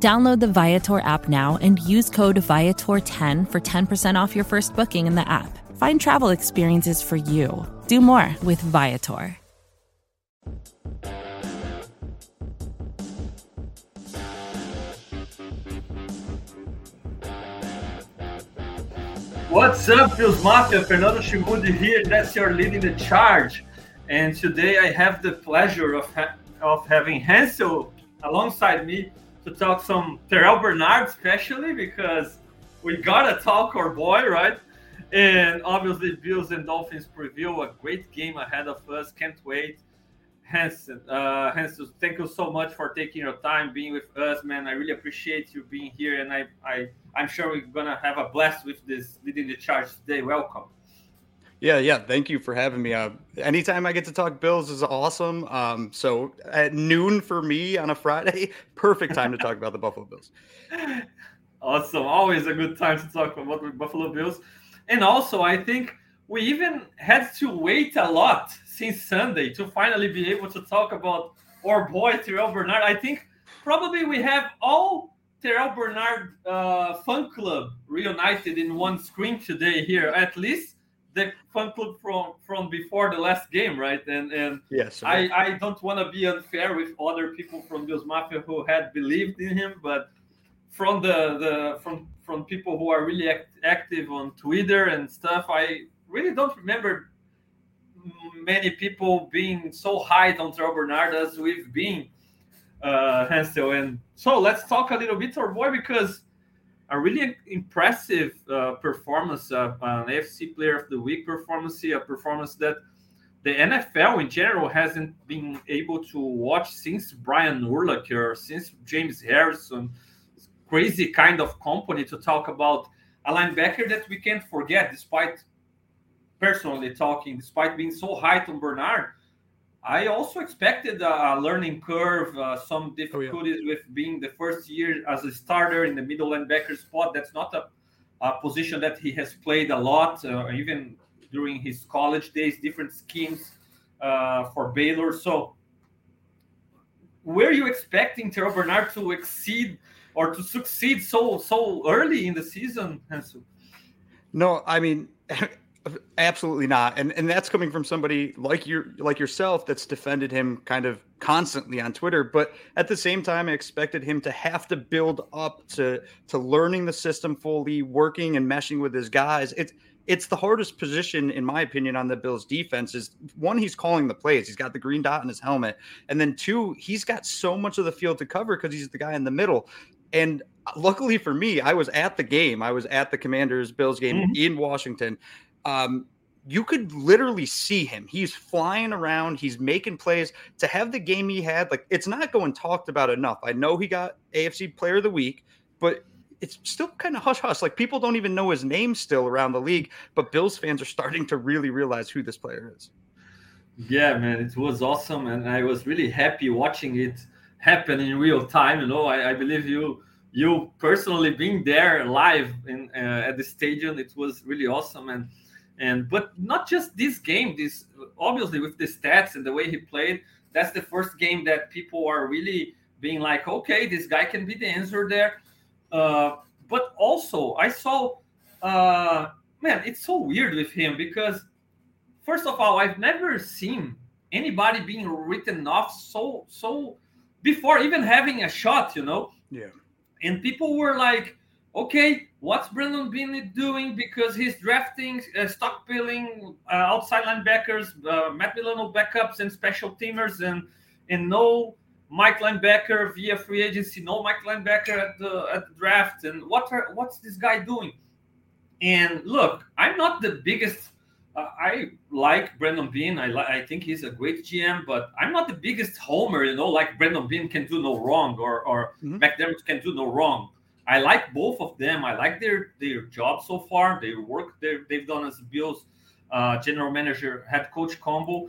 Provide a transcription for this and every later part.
Download the Viator app now and use code Viator10 for 10% off your first booking in the app. Find travel experiences for you. Do more with Viator. What's up, Bills Mafia? Fernando Schmude here. That's your leading the charge. And today I have the pleasure of, ha- of having Hansel alongside me to talk some Terrel Bernard, especially because we gotta talk our boy, right? And obviously, Bills and Dolphins preview a great game ahead of us. Can't wait. Hansel, uh, Hansel, thank you so much for taking your time being with us, man. I really appreciate you being here, and I, I, I'm sure we're gonna have a blast with this leading the charge today. Welcome. Yeah, yeah. Thank you for having me. Uh, anytime I get to talk Bills is awesome. Um, so at noon for me on a Friday, perfect time to talk about the Buffalo Bills. Awesome. Always a good time to talk about the Buffalo Bills. And also, I think we even had to wait a lot since Sunday to finally be able to talk about our boy Terrel Bernard. I think probably we have all Terrel Bernard uh, fan club reunited in one screen today here, at least the fan club from from before the last game, right? And and yes, I I don't want to be unfair with other people from Bills Mafia who had believed in him, but from the the from from people who are really act, active on Twitter and stuff, I really don't remember many people being so high on Terrel Bernard as we've been, uh, Hansel. And so let's talk a little bit, our boy, because a really impressive uh, performance, uh, an AFC Player of the Week performance, a performance that the NFL in general hasn't been able to watch since Brian Urlacher, since James Harrison. Crazy kind of company to talk about a linebacker that we can't forget, despite personally talking, despite being so high on Bernard. I also expected a learning curve, uh, some difficulties oh, yeah. with being the first year as a starter in the middle linebacker spot. That's not a, a position that he has played a lot, uh, even during his college days, different schemes uh, for Baylor. So, were you expecting Terrel Bernard to exceed or to succeed so so early in the season, Hansel? No, I mean. Absolutely not. And and that's coming from somebody like you like yourself that's defended him kind of constantly on Twitter, but at the same time I expected him to have to build up to to learning the system fully, working and meshing with his guys. It's it's the hardest position in my opinion on the Bills defense is one he's calling the plays. He's got the green dot in his helmet. And then two, he's got so much of the field to cover cuz he's the guy in the middle. And luckily for me, I was at the game. I was at the Commanders Bills game mm-hmm. in Washington um, you could literally see him. He's flying around, he's making plays. To have the game he had, like it's not going talked about enough. I know he got AFC Player of the Week, but it's still kind of hush hush. Like people don't even know his name still around the league, but Bills fans are starting to really realize who this player is. Yeah, man, it was awesome, and I was really happy watching it happen in real time. You know, I, I believe you you personally being there live in uh, at the stadium. It was really awesome, and and but not just this game. This obviously with the stats and the way he played, that's the first game that people are really being like, okay, this guy can be the answer there. Uh, but also, I saw, uh, man, it's so weird with him because, first of all, I've never seen anybody being written off so so before even having a shot, you know. Yeah. And people were like, okay, what's Brandon Beane doing? Because he's drafting, uh, stockpiling uh, outside linebackers, uh, Matt Milano backups, and special teamers, and and no Mike linebacker via free agency, no Mike linebacker at the at the draft, and what are, what's this guy doing? And look, I'm not the biggest. Uh, I like Brandon Beane. I li- I think he's a great GM, but I'm not the biggest homer. You know, like Brandon Beane can do no wrong, or or mm-hmm. McDermott can do no wrong. I like both of them. I like their their job so far. Their work they've done as Bills uh, general manager, head coach combo.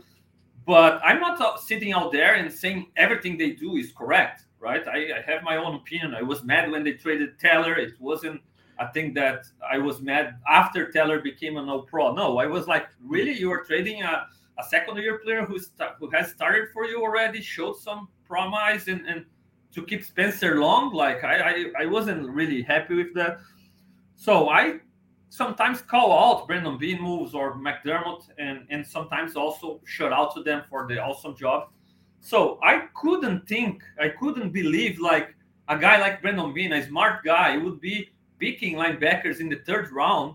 But I'm not sitting out there and saying everything they do is correct, right? I, I have my own opinion. I was mad when they traded Teller. It wasn't. I think that I was mad after Teller became a no pro. No, I was like, really, you are trading a, a second year player who's who has started for you already, showed some promise, and and to keep Spencer Long. Like I, I, I wasn't really happy with that. So I sometimes call out Brandon Beane moves or McDermott and, and sometimes also shout out to them for the awesome job. So I couldn't think, I couldn't believe like a guy like Brandon Beane, a smart guy, would be picking linebackers in the third round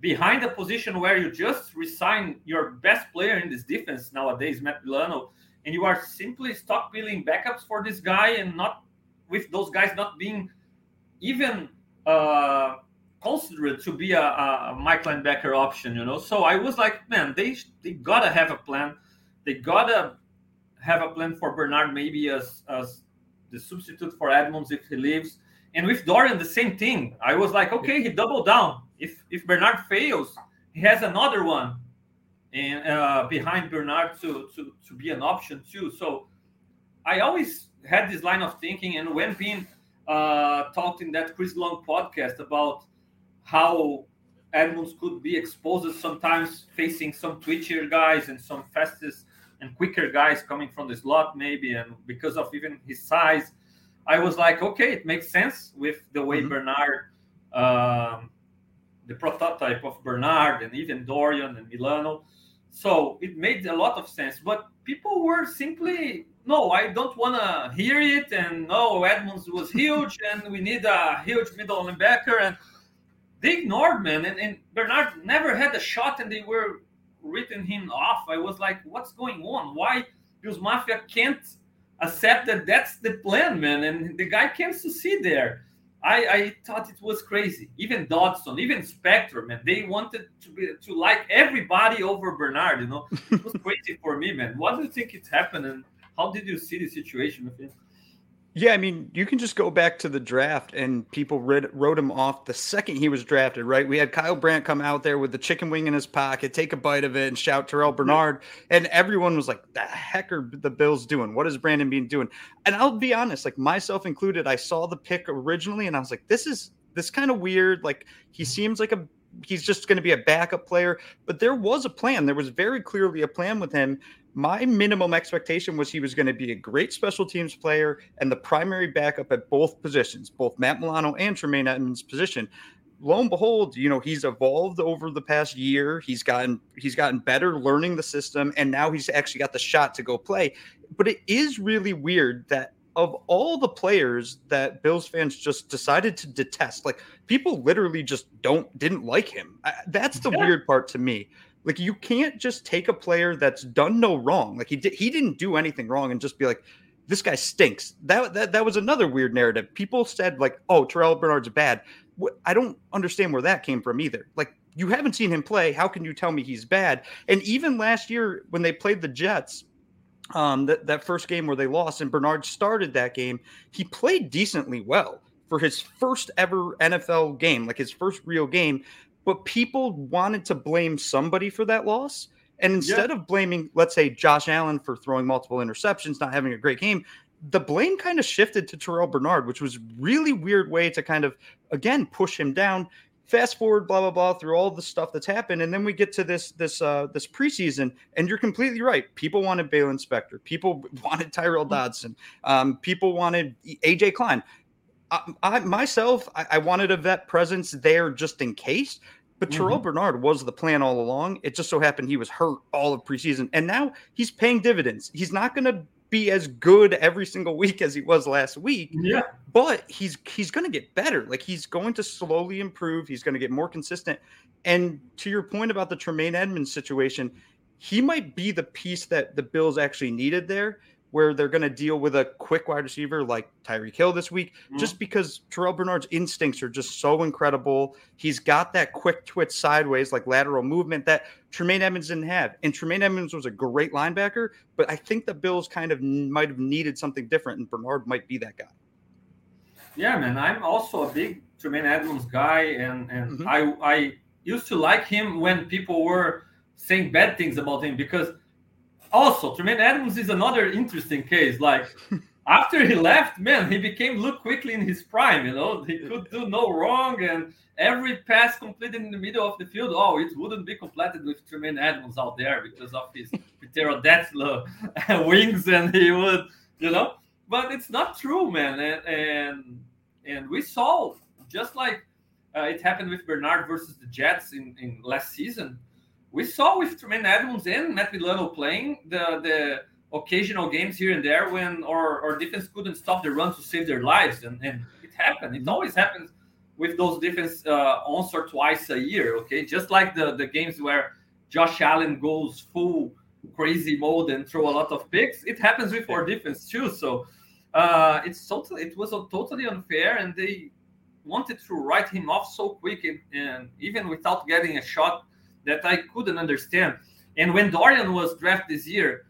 behind a position where you just resign your best player in this defense nowadays, Matt Milano, and you are simply stockpiling backups for this guy and not with those guys not being even uh, considered to be a, a Mike linebacker option, you know. So I was like, man, they they gotta have a plan. They gotta have a plan for Bernard maybe as as the substitute for Edmunds if he leaves. And with Dorian, the same thing. I was like, okay, he doubled down. If if Bernard fails, he has another one and uh, behind Bernard to, to, to be an option too. So I always had this line of thinking, and when Beane uh, talked in that Chris Long podcast about how Edmunds could be exposed sometimes facing some twitchier guys and some fastest and quicker guys coming from the slot, maybe, and because of even his size, I was like, okay, it makes sense with the way mm-hmm. Bernard, um, the prototype of Bernard, and even Dorian and Milano so it made a lot of sense. But people were simply, no, I don't want to hear it. And no, Edmunds was huge and we need a huge middle linebacker. And they ignored, man. And, and Bernard never had a shot and they were written him off. I was like, what's going on? Why Bills Mafia can't accept that that's the plan, man? And the guy can't succeed there. I, I thought it was crazy. Even Dodson, even Spector, man, they wanted to be to like everybody over Bernard. You know, it was crazy for me, man. What do you think it's happened, and how did you see the situation with him? Yeah, I mean, you can just go back to the draft and people read, wrote him off the second he was drafted, right? We had Kyle Brandt come out there with the chicken wing in his pocket, take a bite of it, and shout Terrel Bernard. And everyone was like, the heck are the Bills doing? What is Brandon Beane doing? And I'll be honest, like myself included, I saw the pick originally and I was like, this is this kind of weird. Like he mm-hmm. seems like a he's just going to be a backup player. But there was a plan. There was very clearly a plan with him my minimum expectation was he was going to be a great special teams player and the primary backup at both positions, both Matt Milano and Tremaine Edmunds' position. Lo and behold, you know he's evolved over the past year. He's gotten he's gotten better learning the system, and now he's actually got the shot to go play. But it is really weird that of all the players that Bills fans just decided to detest, like people literally just don't didn't like him. I, that's the yeah. weird part to me like you can't just take a player that's done no wrong. Like he did, he didn't do anything wrong, and just be like, this guy stinks. That that that was another weird narrative. People said like, oh, Terrel Bernard's bad. I don't understand where that came from either. Like you haven't seen him play. How can you tell me he's bad? And even last year when they played the Jets, um, that that first game where they lost and Bernard started that game, he played decently well for his first ever NFL game, like his first real game but people wanted to blame somebody for that loss. And instead yeah. of blaming, let's say, Josh Allen for throwing multiple interceptions, not having a great game, the blame kind of shifted to Terrel Bernard, which was really weird way to kind of again push him down. Fast forward, blah blah blah, through all the stuff that's happened, and then we get to this this uh this preseason, and you're completely right. People wanted Baylon Spector, people wanted Tyrel mm-hmm. Dodson, um, people wanted AJ Klein. I, I myself, I, I, wanted a vet presence there just in case. But mm-hmm. Terrel Bernard was the plan all along. It just so happened he was hurt all of preseason, and now he's paying dividends. He's not going to be as good every single week as he was last week. Yeah. But he's he's going to get better. Like he's going to slowly improve. He's going to get more consistent. And to your point about the Tremaine Edmunds situation, he might be the piece that the Bills actually needed there where they're going to deal with a quick wide receiver like Tyreek Hill this week, mm-hmm. just because Terrel Bernard's instincts are just so incredible. He's got that quick twitch sideways, like lateral movement that Tremaine Edmunds didn't have. And Tremaine Edmunds was a great linebacker, but I think the Bills kind of might have needed something different, and Bernard might be that guy. Yeah, man. I'm also a big Tremaine Edmunds guy, and and mm-hmm. I I used to like him when people were saying bad things about him because also Tremaine Edmunds is another interesting case. Like after he left, man, he became Luke quickly in his prime. You know, he could do no wrong, and every pass completed in the middle of the field, oh, it wouldn't be completed with Tremaine Edmunds out there because of his pterodactyl wings, and he would, you know. But it's not true, man, and and, and we saw just like uh, it happened with Bernard versus the Jets in, in last season. We saw with Tremaine Edmunds and Matt Milano playing the the occasional games here and there when our, our defense couldn't stop the run to save their lives, and, and it happened. It always happens with those defense uh, once or twice a year. Okay, just like the the games where Josh Allen goes full crazy mode and throw a lot of picks. It happens with our defense too. So uh, it's totally it was totally unfair, and they wanted to write him off so quick and, and, even without getting a shot that I couldn't understand. And when Dorian was drafted this year,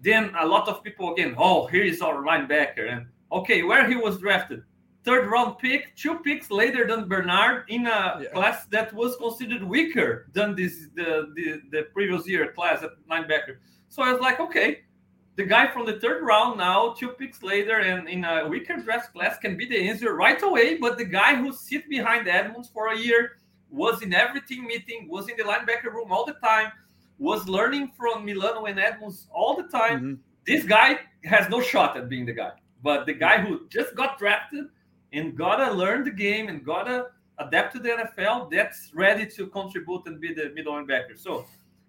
then a lot of people again, oh, here is our linebacker. And okay, where he was drafted, third round pick, two picks later than Bernard in a yeah. class that was considered weaker than this the, the the previous year class at linebacker. So I was like, okay, the guy from the third round now, two picks later, and in a weaker draft class can be the answer right away. But the guy who sit behind Edmunds for a year was in every team meeting, was in the linebacker room all the time, was learning from Milano and Edmunds all the time. Mm-hmm. This guy has no shot at being the guy. But the guy who just got drafted and gotta learn the game and gotta adapt to the NFL, that's ready to contribute and be the middle linebacker. So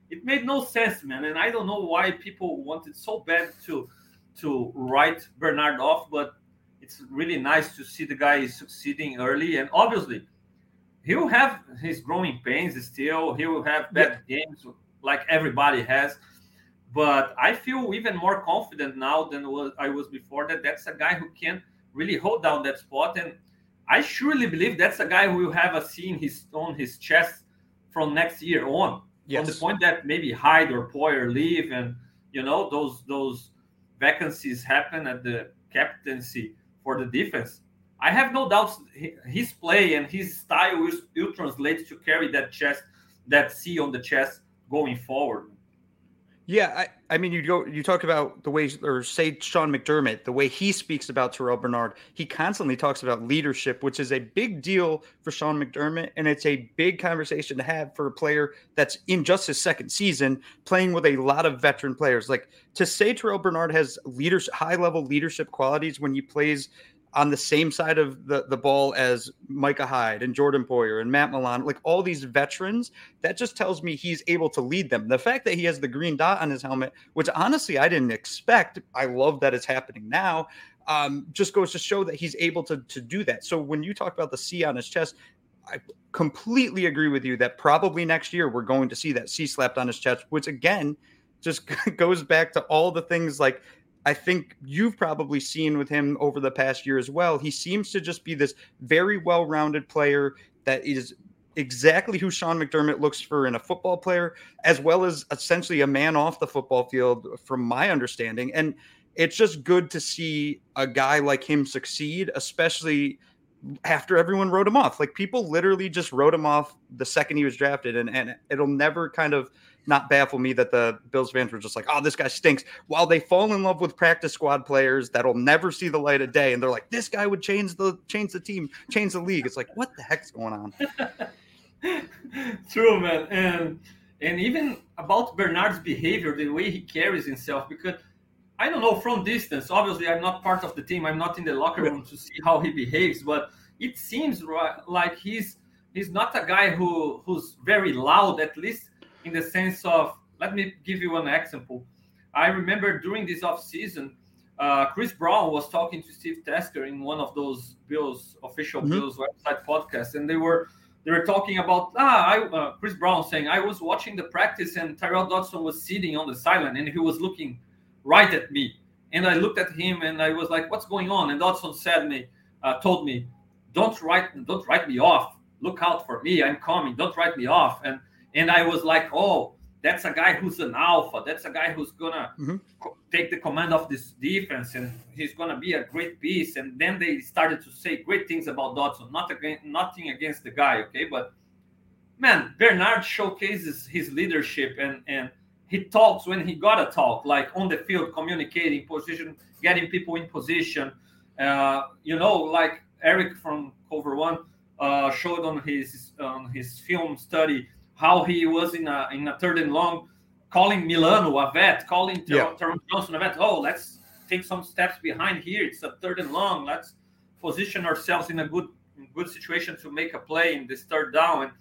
it made no sense, man. And I don't know why people wanted so bad to to write Bernard off, but it's really nice to see the guy is succeeding early. And obviously, he will have his growing pains still. He will have bad yeah. games like everybody has. But I feel even more confident now than I was before that that's a guy who can really hold down that spot. And I surely believe that's a guy who will have a in his on his chest from next year on yes. on the point that maybe Hyde or Poyer leave, and you know those those vacancies happen at the captaincy for the defense. I have no doubts his play and his style will, will translate to carry that chest, that C on the chest going forward. Yeah, I, I mean, you go, you talk about the way, or say Sean McDermott, the way he speaks about Terrel Bernard. He constantly talks about leadership, which is a big deal for Sean McDermott, and it's a big conversation to have for a player that's in just his second season, playing with a lot of veteran players. Like to say Terrel Bernard has leadership, high level leadership qualities when he plays on the same side of the, the ball as Micah Hyde and Jordan Poyer and Matt Milano, like all these veterans, that just tells me he's able to lead them. The fact that he has the green dot on his helmet, which honestly I didn't expect, I love that it's happening now. Um, just goes to show that he's able to to do that. So when you talk about the C on his chest, I completely agree with you that probably next year we're going to see that C slapped on his chest, which again just goes back to all the things like I think you've probably seen with him over the past year as well. He seems to just be this very well rounded player that is exactly who Sean McDermott looks for in a football player, as well as essentially a man off the football field, from my understanding. And it's just good to see a guy like him succeed, especially after everyone wrote him off. Like people literally just wrote him off the second he was drafted, and, and it'll never kind of not baffle me that the Bills fans were just like, oh, this guy stinks. While they fall in love with practice squad players that'll never see the light of day, and they're like, this guy would change the change the team, change the league. It's like, what the heck's going on? True, man, and and even about Bernard's behavior, the way he carries himself, because I don't know from distance. Obviously, I'm not part of the team. I'm not in the locker room to see how he behaves, but it seems like he's he's not a guy who who's very loud. At least in the sense of, let me give you an example. I remember during this off season, uh, Chris Brown was talking to Steve Tasker in one of those Bills official mm-hmm. Bills website podcasts, and they were they were talking about ah, I, uh, Chris Brown saying I was watching the practice and Tyrel Dodson was sitting on the sideline and he was looking right at me, and I looked at him and I was like, what's going on? And Dodson said me, uh, told me, don't write don't write me off. Look out for me. I'm coming. Don't write me off. And and I was like, oh, that's a guy who's an alpha. That's a guy who's gonna Mhm. co- take the command of this defense, and he's gonna be a great piece. And then they started to say great things about Dodson. Not against, nothing against the guy, okay, but man, Bernard showcases his leadership and and he talks when he gotta talk, like on the field, communicating, position, getting people in position. Uh, you know, like Eric from Cover One uh, showed on his on his film study how he was in a in a third and long, calling Milano a vet, calling Ter- Yeah. Terrence Johnson a vet. Oh, let's take some steps behind here. It's a third and long. Let's position ourselves in a good good situation to make a play in this third down. And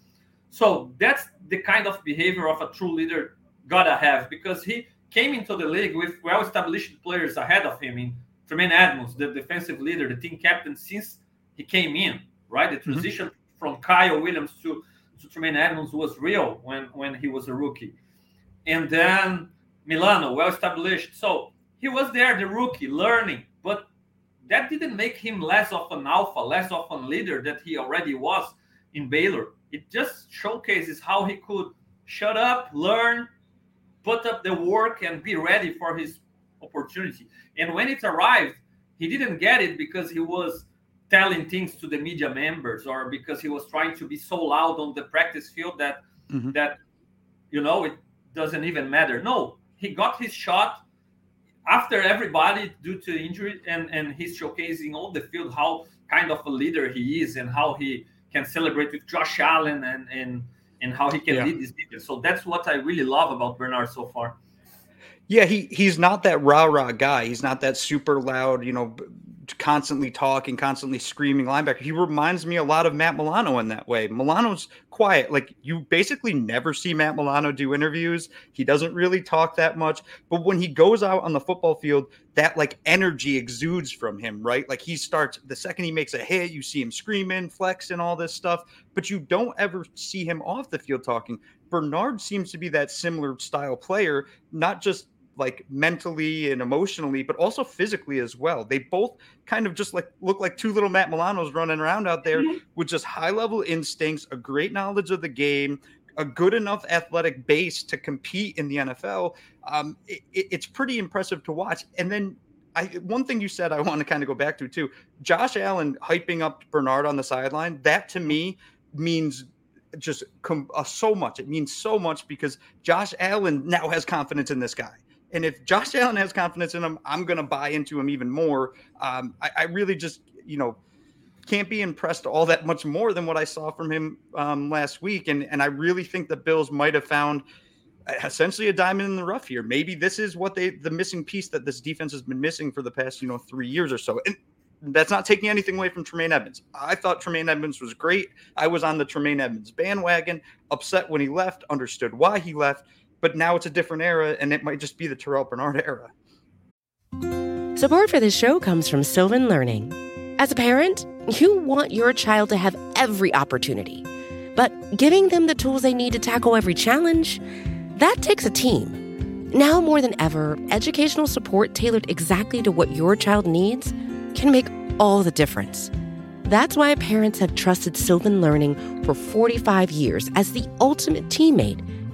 so that's the kind of behavior of a true leader gotta have because he came into the league with well-established players ahead of him in Tremaine Edmunds, the defensive leader, the team captain since he came in, right? The mm-hmm. transition from Kyle Williams to Tremaine Edmunds was real when, when he was a rookie. And then Milano, well established. So he was there, the rookie, learning, but that didn't make him less of an alpha, less of a leader that he already was in Baylor. It just showcases how he could shut up, learn, put up the work, and be ready for his opportunity. And when it arrived, he didn't get it because he was telling things to the media members or because he was trying to be so loud on the practice field that Mhm. that you know it doesn't even matter. No, he got his shot after everybody due to injury and and he's showcasing on the field how kind of a leader he is and how he can celebrate with Josh Allen and and and how he can Yeah. lead this defense. So that's what I really love about Bernard so far. Yeah, he he's not that rah rah guy. He's not that super loud, you know, constantly talking, constantly screaming linebacker. He reminds me a lot of Matt Milano in that way. Milano's quiet. Like you basically never see Matt Milano do interviews. He doesn't really talk that much, but when he goes out on the football field, that like energy exudes from him, right? Like he starts the second he makes a hit, you see him screaming, flexing all this stuff, but you don't ever see him off the field talking. Bernard seems to be that similar style player, not just like mentally and emotionally, but also physically as well. They both kind of just like look like two little Matt Milanos running around out there Mhm. with just high level instincts, a great knowledge of the game, a good enough athletic base to compete in the NFL. Um, it, it- it's pretty impressive to watch. And then I, one thing you said I want to kind of go back to too, Josh Allen hyping up Bernard on the sideline. That to me means just com- uh, so much. It means so much because Josh Allen now has confidence in this guy. And if Josh Allen has confidence in him, I'm going to buy into him even more. Um, I, I really just, you know, can't be impressed all that much more than what I saw from him um, last week. And and I really think the Bills might have found uh, essentially a diamond in the rough here. Maybe this is what they the missing piece that this defense has been missing for the past you know three years or so. And that's not taking anything away from Tremaine Edmunds. I thought Tremaine Edmunds was great. I was on the Tremaine Edmunds bandwagon, upset when he left, understood why he left. But now it's a different era, and it might just be the Terrel Bernard era. Support for this show comes from Sylvan Learning. As a parent, you want your child to have every opportunity, but giving them the tools they need to tackle every challenge, that takes a team. Now more than ever, educational support tailored exactly to what your child needs can make all the difference. That's why parents have trusted Sylvan Learning for 45 years as the ultimate teammate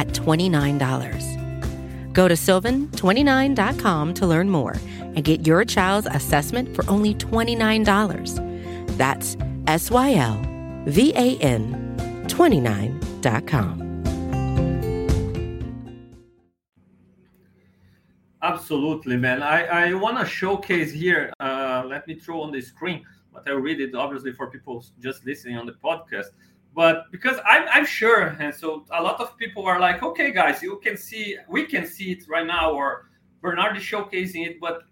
at $29. Go to sylvan29.com to learn more and get your child's assessment for only $29. That's S Y L V A N 29.com. Absolutely, man. I, I want to showcase here. Uh, let me throw on the screen, but I'll read it obviously for people just listening on the podcast. But because I'm, I'm sure, and so a lot of people are like, okay, guys, you can see, we can see it right now, or Bernard is showcasing it. But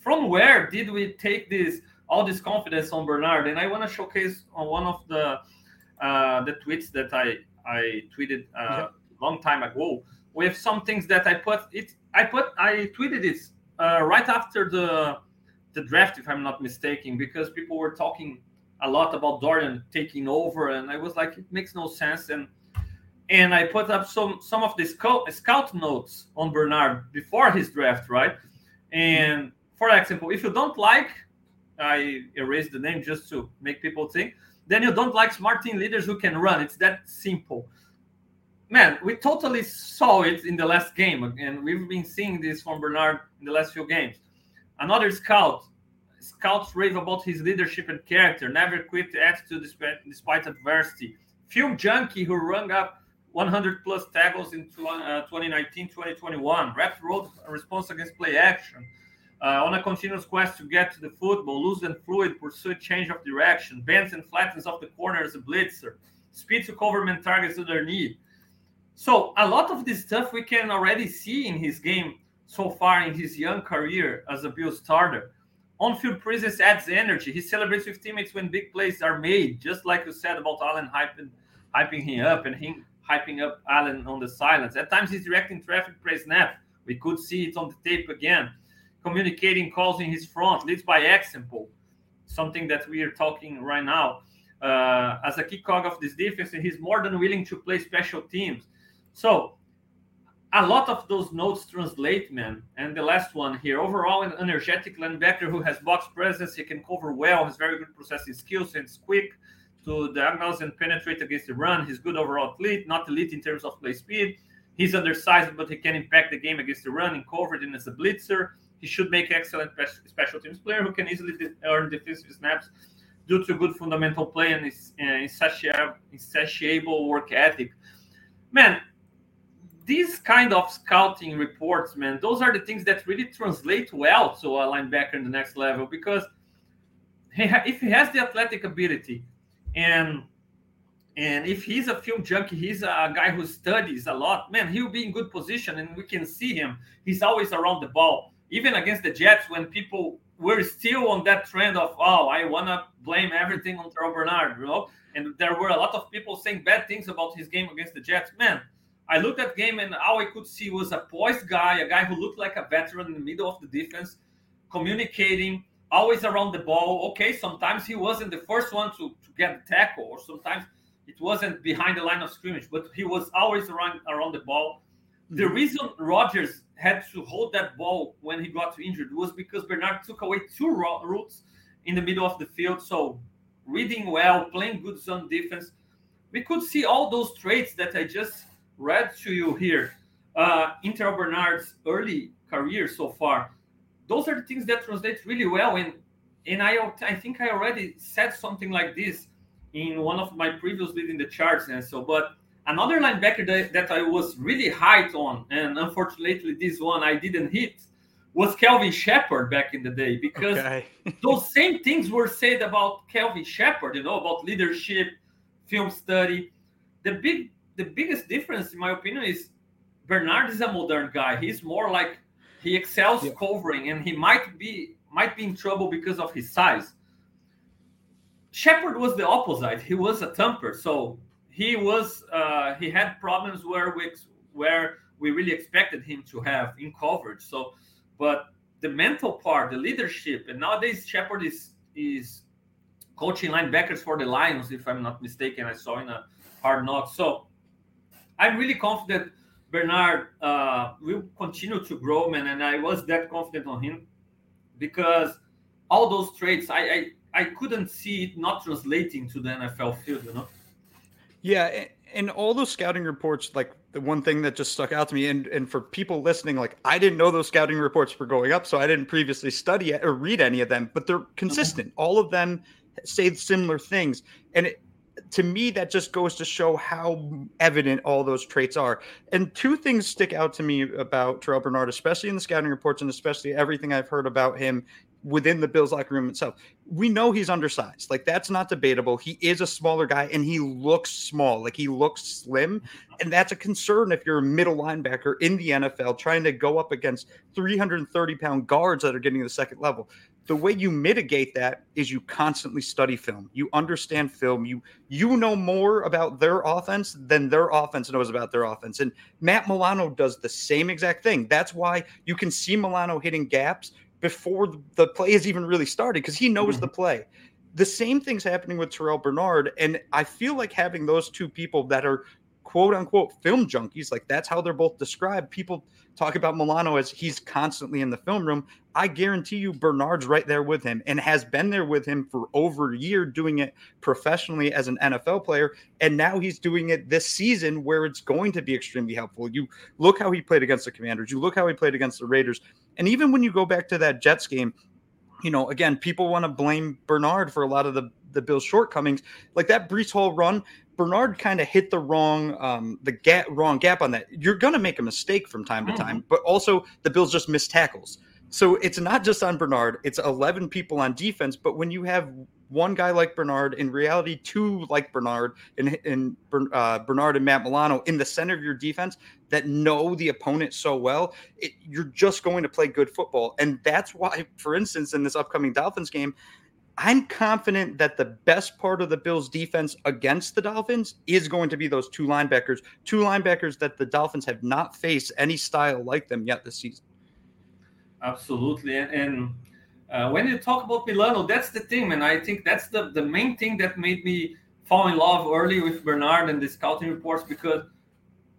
from where did we take this all this confidence on Bernard? And I want to showcase on one of the uh, the tweets that I I tweeted uh, Yeah. long time ago with some things that I put it. I put I tweeted it uh, right after the the draft, if I'm not mistaken, because people were talking a lot about Dorian taking over, and I was like, it makes no sense. And and I put up some some of the scout, scout notes on Bernard before his draft, right? And for example, if you don't like, I erased the name just to make people think. Then you don't like smart team leaders who can run. It's that simple. Man, we totally saw it in the last game, and we've been seeing this from Bernard in the last few games. Another scout, scouts rave about his leadership and character, never quit attitude despite, despite adversity. Film junkie who rung up 100 plus tackles in 2019 2021. Rep a response against play action. Uh, on a continuous quest to get to the football, loose and fluid, pursue change of direction, bends and flattens off the corner as a blitzer, speed to cover man targets underneath. So a lot of this stuff we can already see in his game so far in his young career as a Bill starter. On-field presence adds energy. He celebrates with teammates when big plays are made, just like you said about Allen hyping, hyping him up and him hyping up Allen on the silence. At times he's directing traffic pre snap. We could see it on the tape again communicating calls in his front, leads by example, something that we are talking right now. Uh, as a key cog of this defense, and he's more than willing to play special teams. So a lot of those notes translate, man. And the last one here, overall, an energetic linebacker who has box presence, he can cover well, has very good processing skills, and is quick to diagnose and penetrate against the run. He's good overall athlete, not elite in terms of play speed. He's undersized, but he can impact the game against the run and covered and as a blitzer. He should make excellent special teams player who can easily earn defensive snaps due to good fundamental play and uh, insatiable work ethic. Man, these kind of scouting reports, man, those are the things that really translate well to a linebacker in the next level because if he has the athletic ability and and if he's a film junkie, he's a guy who studies a lot, man, he'll be in good position and we can see him. He's always around the ball even against the Jets, when people were still on that trend of, oh, I want to blame everything on Terrel Bernard, you know, and there were a lot of people saying bad things about his game against the Jets. Man, I looked at game and all I could see was a poised guy, a guy who looked like a veteran in the middle of the defense, communicating, always around the ball. Okay, sometimes he wasn't the first one to, to get the tackle, or sometimes it wasn't behind the line of scrimmage, but he was always around around the ball. The mm-hmm. reason Rodgers had to hold that ball when he got injured was because Bernard took away two routes in the middle of the field. So reading well, playing good zone defense. We could see all those traits that I just read to you here uh, in Bernard's early career so far. Those are the things that translate really well. And and I I think I already said something like this in one of my previous leading the charge and so but Another linebacker that, that I was really high on, and unfortunately this one I didn't hit, was Kelvin Sheppard back in the day because okay. those same things were said about Kelvin Sheppard, you know, about leadership, film study. The big the biggest difference, in my opinion, is Bernard is a modern guy. He's more like he excels yeah. covering, and he might be might be in trouble because of his size. Sheppard was the opposite. He was a thumper, so he was uh, he had problems where we where we really expected him to have in coverage. So, but the mental part, the leadership, and nowadays Sheppard is is coaching linebackers for the Lions, if I'm not mistaken. I saw in a hard knock. So, I'm really confident Bernard uh, will continue to grow, man. And I was that confident on him because all those traits, I, I I couldn't see it not translating to the NFL field, you know. Yeah, and all those scouting reports, like the one thing that just stuck out to me, and and for people listening, like I didn't know those scouting reports were going up, so I didn't previously study or read any of them, but they're consistent. All of them say similar things, and it, to me that just goes to show how evident all those traits are. And two things stick out to me about Terrel Bernard, especially in the scouting reports, and especially everything I've heard about him within the Bills locker room itself. We know he's undersized. Like that's not debatable. He is a smaller guy and he looks small. Like he looks slim. And that's a concern if you're a middle linebacker in the NFL trying to go up against 330 pound guards that are getting to the second level the way you mitigate that is you constantly study film you understand film you you know more about their offense than their offense knows about their offense and matt milano does the same exact thing that's why you can see milano hitting gaps before the play has even really started because he knows mm-hmm. the play the same thing's happening with terrel bernard and i feel like having those two people that are quote unquote film junkies like that's how they're both described people talk about Milano as he's constantly in the film room. I guarantee you Bernard's right there with him and has been there with him for over a year doing it professionally as an NFL player. And now he's doing it this season where it's going to be extremely helpful. You look how he played against the Commanders, you look how he played against the Raiders. And even when you go back to that Jets game, you know, again, people want to blame Bernard for a lot of the the Bills' shortcomings. Like that Breece Hall run, Bernard kind of hit the wrong um, the gap wrong gap on that. You're going to make a mistake from time to mm-hmm. time, but also the Bills just miss tackles. So it's not just on Bernard; it's 11 people on defense. But when you have one guy like Bernard, in reality, two like Bernard, and, and uh, Bernard and Matt Milano in the center of your defense that know the opponent so well, it, you're just going to play good football. And that's why, for instance, in this upcoming Dolphins game, I'm confident that the best part of the Bills' defense against the Dolphins is going to be those two linebackers, two linebackers that the Dolphins have not faced any style like them yet this season. Absolutely, and, uh, when you talk about Milano, that's the thing, and I think that's the the main thing that made me fall in love early with Bernard and the scouting reports because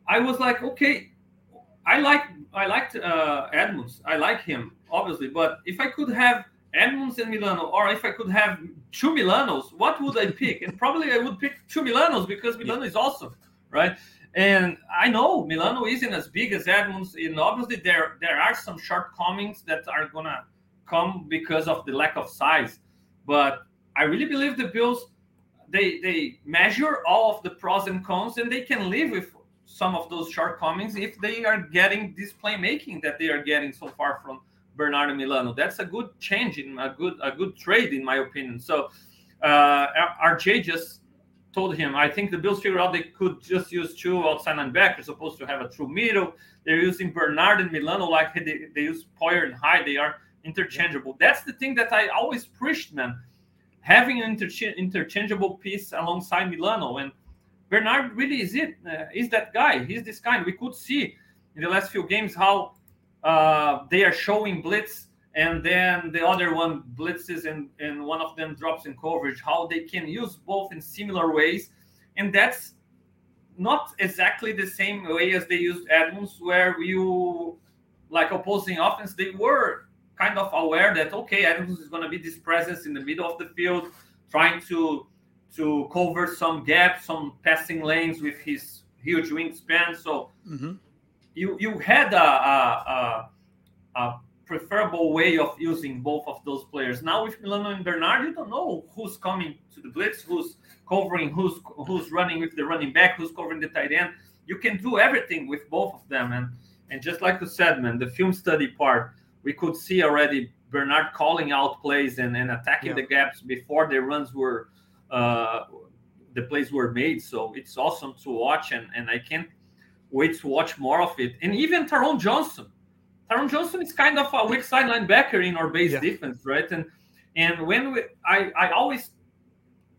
I was like, okay, I like I liked uh, Edmunds, I like him obviously, but if I could have Edmunds and Milano, or if I could have two Milanos, what would I pick? and probably I would pick two Milanos because Milano is awesome, right? And I know Milano isn't as big as Edmunds, and obviously there there are some shortcomings that are gonna come because of the lack of size. But I really believe the Bills they they measure all of the pros and cons, and they can live with some of those shortcomings if they are getting this playmaking that they are getting so far from Bernardo Milano. That's a good change in a good a good trade in my opinion. So uh, RJ just told him, I think the Bills figured out they could just use two outside linebackers, supposed to have a true middle. They're using Bernard and Milano like they, they use Poyer and Hyde. They are interchangeable. That's the thing that I always preached, man. Having an intercha- interchangeable piece alongside Milano and Bernard really is it. Uh, is that guy? He's this kind. We could see in the last few games how uh, they are showing blitz and then the other one blitzes and, and one of them drops in coverage how they can use both in similar ways. And that's not exactly the same way as they used Edmunds where you like opposing offense they were kind of aware that okay Edmunds is going to be this presence in the middle of the field trying to to cover some gaps some passing lanes with his huge wingspan. So mm-hmm you you had a, a, a, a preferable way of using both of those players. Now with Milano and Bernard, you don't know who's coming to the blitz, who's covering, who's who's running with the running back, who's covering the tight end. You can do everything with both of them, and and just like you said, man, the film study part, we could see already Bernard calling out plays and, and attacking yeah. the gaps before the runs were uh, the plays were made. So it's awesome to watch, and and I can't wait to watch more of it. And even Taron Johnson. Taron Johnson is kind of a weak side linebacker in our base yeah. defense, right? And and when we, I I always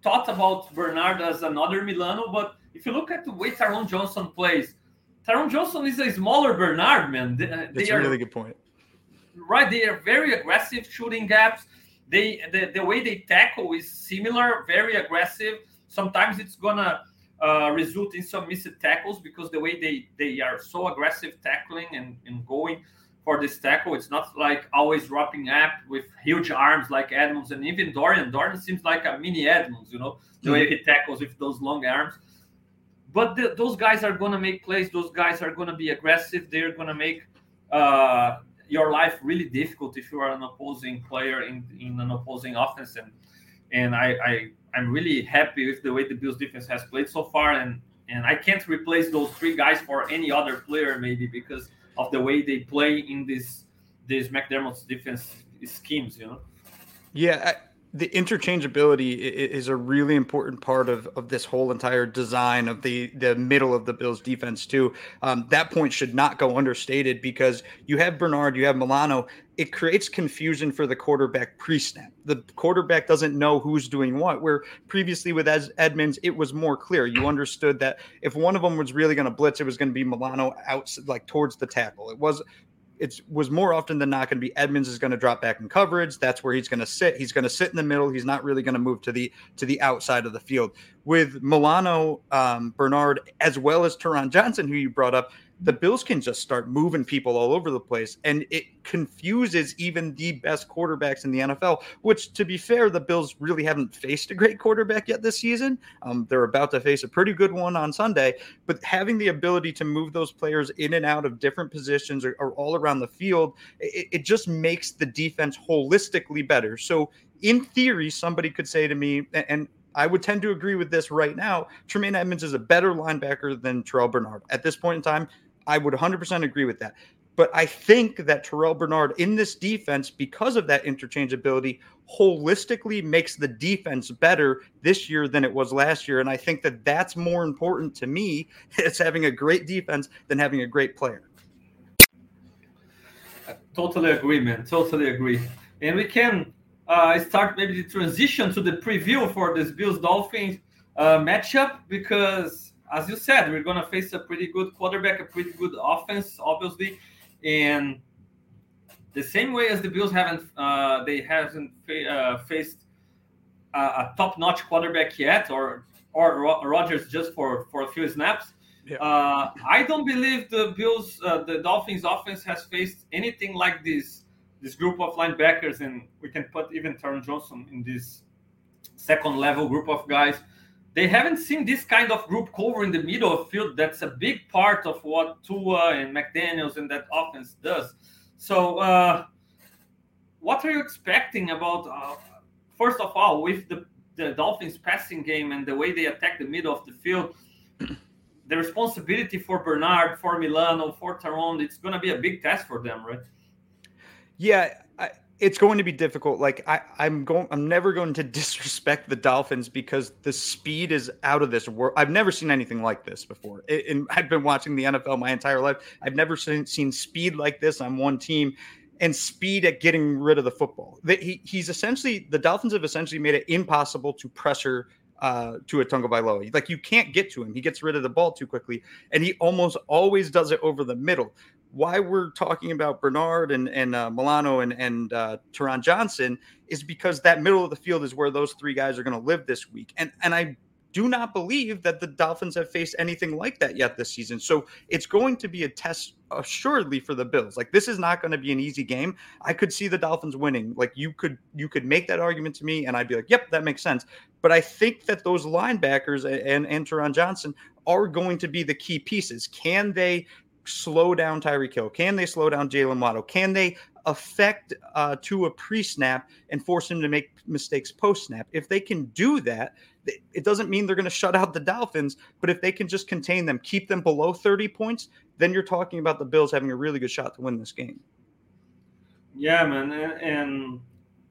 thought about Bernard as another Milano, but if you look at the way Taron Johnson plays, Taron Johnson is a smaller Bernard, man. They, uh, That's they a are, really good point. Right, they are very aggressive shooting gaps. They the, the way they tackle is similar, very aggressive. Sometimes it's gonna uh, result in some missed tackles because the way they they are so aggressive tackling and, and going for this tackle, it's not like always wrapping up with huge arms like Edmunds and even Dorian. Dorian seems like a mini Edmunds, you know, the way he tackles with those long arms. But the, those guys are going to make plays. Those guys are going to be aggressive. They're going to make uh, your life really difficult if you are an opposing player in, in an opposing offense. And and I, I I'm really happy with the way the Bills defense has played so far, and and I can't replace those three guys for any other player maybe because of the way they play in this this McDermott's defense schemes, you know. Yeah, the interchangeability is a really important part of, of this whole entire design of the the middle of the Bills defense too. Um, that point should not go understated because you have Bernard, you have Milano. It creates confusion for the quarterback pre-snap. The quarterback doesn't know who's doing what. Where previously with Edmunds, it was more clear. You understood that if one of them was really going to blitz, it was going to be Milano out like towards the tackle. It was it was more often than not going to be Edmunds is going to drop back in coverage. That's where he's going to sit. He's going to sit in the middle. He's not really going to move to the to the outside of the field. With Milano, um, Bernard, as well as Taron Johnson, who you brought up, the Bills can just start moving people all over the place, and it confuses even the best quarterbacks in the NFL. Which, to be fair, the Bills really haven't faced a great quarterback yet this season. Um, they're about to face a pretty good one on Sunday, but having the ability to move those players in and out of different positions or, or all around the field, it, it just makes the defense holistically better. So, in theory, somebody could say to me, and I would tend to agree with this right now. Tremaine Edmunds is a better linebacker than Terrel Bernard. At this point in time, I would 100% agree with that. But I think that Terrel Bernard in this defense, because of that interchangeability, holistically makes the defense better this year than it was last year. And I think that that's more important to me. It's having a great defense than having a great player. totally agree, man. Totally agree. And we can uh, start maybe the transition to the preview for this Bills Dolphins uh, matchup because as you said, we're going to face a pretty good quarterback, a pretty good offense, obviously, and the same way as the Bills haven't uh, they haven't fa- uh, faced a, a, top-notch quarterback yet, or or Rodgers just for for a few snaps. Yeah. Uh, I don't believe the Bills, uh, the Dolphins offense has faced anything like this. This group of linebackers, and we can put even Taron Johnson in this second level group of guys they haven't seen this kind of group cover in the middle of field. That's a big part of what Tua and McDaniels and that offense does. So, uh, what are you expecting about? Uh, first of all, with the the Dolphins passing game and the way they attack the middle of the field, the responsibility for Bernard, for Milano, for Taron, it's going to be a big test for them, right? Yeah, it's going to be difficult. Like I, I'm going, I'm never going to disrespect the Dolphins because the speed is out of this world. I've never seen anything like this before. and I've been watching the NFL my entire life. I've never seen, seen speed like this on one team, and speed at getting rid of the football. That he, he's essentially the Dolphins have essentially made it impossible to pressure uh, Tua Tagovailoa. Like you can't get to him. He gets rid of the ball too quickly, and he almost always does it over the middle why we're talking about Bernard and and uh, Milano and and uh, Taron Johnson is because that middle of the field is where those three guys are going to live this week, and and I do not believe that the Dolphins have faced anything like that yet this season. So it's going to be a test assuredly for the Bills. Like this is not going to be an easy game. I could see the Dolphins winning. Like you could you could make that argument to me and I'd be like, "Yep, that makes sense." But I think that those linebackers and and Taron Johnson are going to be the key pieces. Can they slow down Tyreek Hill? Can they slow down Jaylen Waddle? Can they affect uh, Tua pre-snap and force him to make mistakes post-snap? If they can do that, it doesn't mean they're going to shut out the Dolphins, but if they can just contain them, keep them below 30 points, then you're talking about the Bills having a really good shot to win this game. Yeah, man, and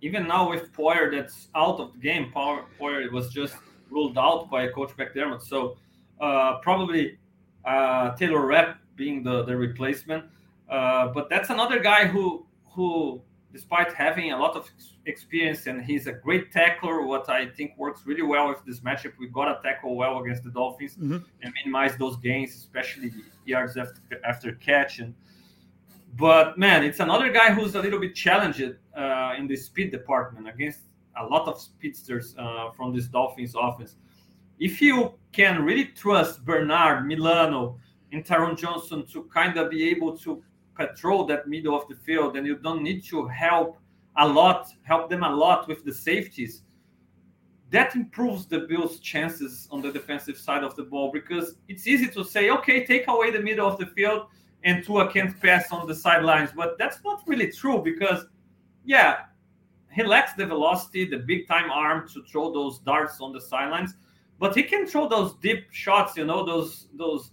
even now with Poyer that's out of the game, Poyer was just ruled out by Coach McDermott, so uh, probably uh, Taylor Rapp being the, the replacement. Uh, but that's another guy who who, despite having a lot of experience and he's a great tackler, what I think works really well with this matchup. We got to tackle well against the Dolphins mm-hmm. and minimize those gains, especially yards after, after catch. And but man, it's another guy who's a little bit challenged uh, in the speed department against a lot of speedsters uh, from this Dolphins offense. If you can really trust Bernard Milano in Taron Johnson to kind of be able to patrol that middle of the field, and you don't need to help a lot, help them a lot with the safeties. That improves the Bills' chances on the defensive side of the ball because it's easy to say, okay, take away the middle of the field and Tua can't pass on the sidelines. But that's not really true because, yeah, he lacks the velocity, the big time arm to throw those darts on the sidelines, but he can throw those deep shots, you know, those those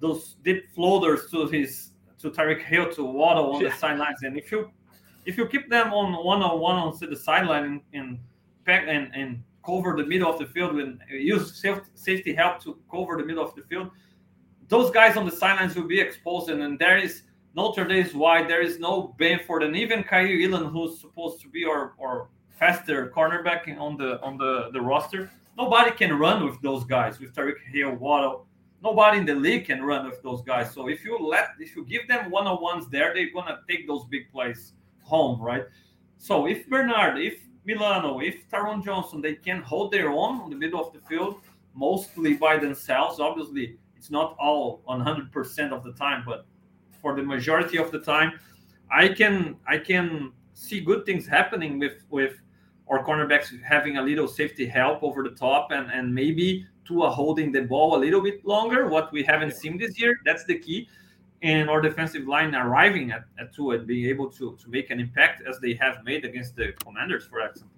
those deep floaters to his to Tyreek Hill to Waddle on yeah. the sidelines. And if you if you keep them on one on one on the sideline and and, and and cover the middle of the field and use safety help to cover the middle of the field, those guys on the sidelines will be exposed, and, and there is no Tre'Davious White. There is no Benford, and even Kaiir Elam, who's supposed to be our, our faster cornerback on the on the, the roster. Nobody can run with those guys, with Tyreek Hill, Waddle. Nobody in the league can run with those guys. So if you let if you give them one on ones there, they're gonna take those big plays home, right? So if Bernard, if Milano, if Taron Johnson, they can hold their own on the middle of the field, mostly by themselves. Obviously, it's not all 100% of the time, but for the majority of the time, I can I can see good things happening with with our cornerbacks having a little safety help over the top and and maybe Tua holding the ball a little bit longer. What we haven't yeah. seen this year, that's the key. And our defensive line arriving at, at Tua and being able to to make an impact as they have made against the Commanders, for example.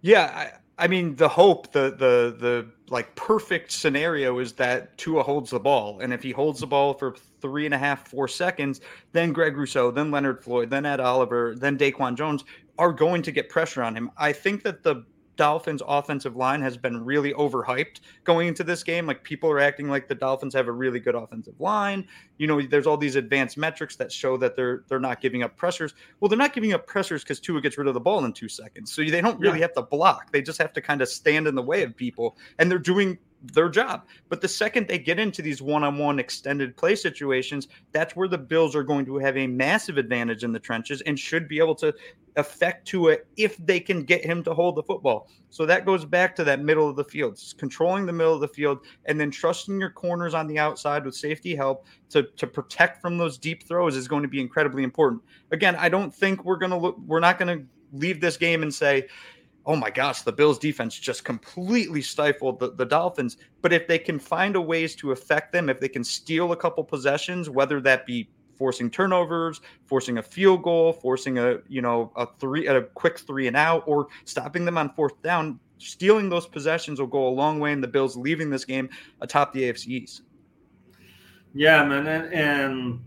Yeah, I, I mean the hope, the the the like perfect scenario is that Tua holds the ball, and if he holds the ball for three and a half, four seconds, then Greg Rousseau, then Leonard Floyd, then Ed Oliver, then Daquan Jones are going to get pressure on him. I think that the Dolphins offensive line has been really overhyped going into this game. Like people are acting like the Dolphins have a really good offensive line. You know, there's all these advanced metrics that show that they're they're not giving up pressures. Well, they're not giving up pressures because Tua gets rid of the ball in two seconds. So they don't really yeah. have to block. They just have to kind of stand in the way of people. And they're doing their job. But the second they get into these one-on-one extended play situations, that's where the Bills are going to have a massive advantage in the trenches and should be able to affect Tua if they can get him to hold the football. So that goes back to that middle of the field, it's controlling the middle of the field, and then trusting your corners on the outside with safety help to to protect from those deep throws is going to be incredibly important. Again, I don't think we're gonna look. We're not gonna leave this game and say oh my gosh, the Bills defense just completely stifled the, the Dolphins. But if they can find a ways to affect them, if they can steal a couple possessions, whether that be forcing turnovers, forcing a field goal, forcing a you know a three a quick three and out, or stopping them on fourth down, stealing those possessions will go a long way in the Bills leaving this game atop the AFC East. Yeah, man, and, and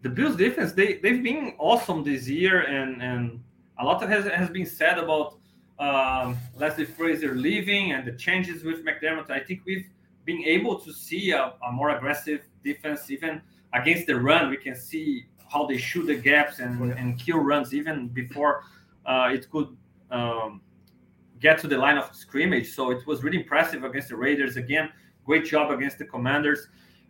the Bills defense they they've been awesome this year, and and a lot of has has been said about um, Leslie Frazier leaving and the changes with McDermott, I think we've been able to see a, a, more aggressive defense even against the run. We can see how they shoot the gaps and, and kill runs even before uh, it could um, get to the line of scrimmage. So it was really impressive against the Raiders. Again, great job against the Commanders.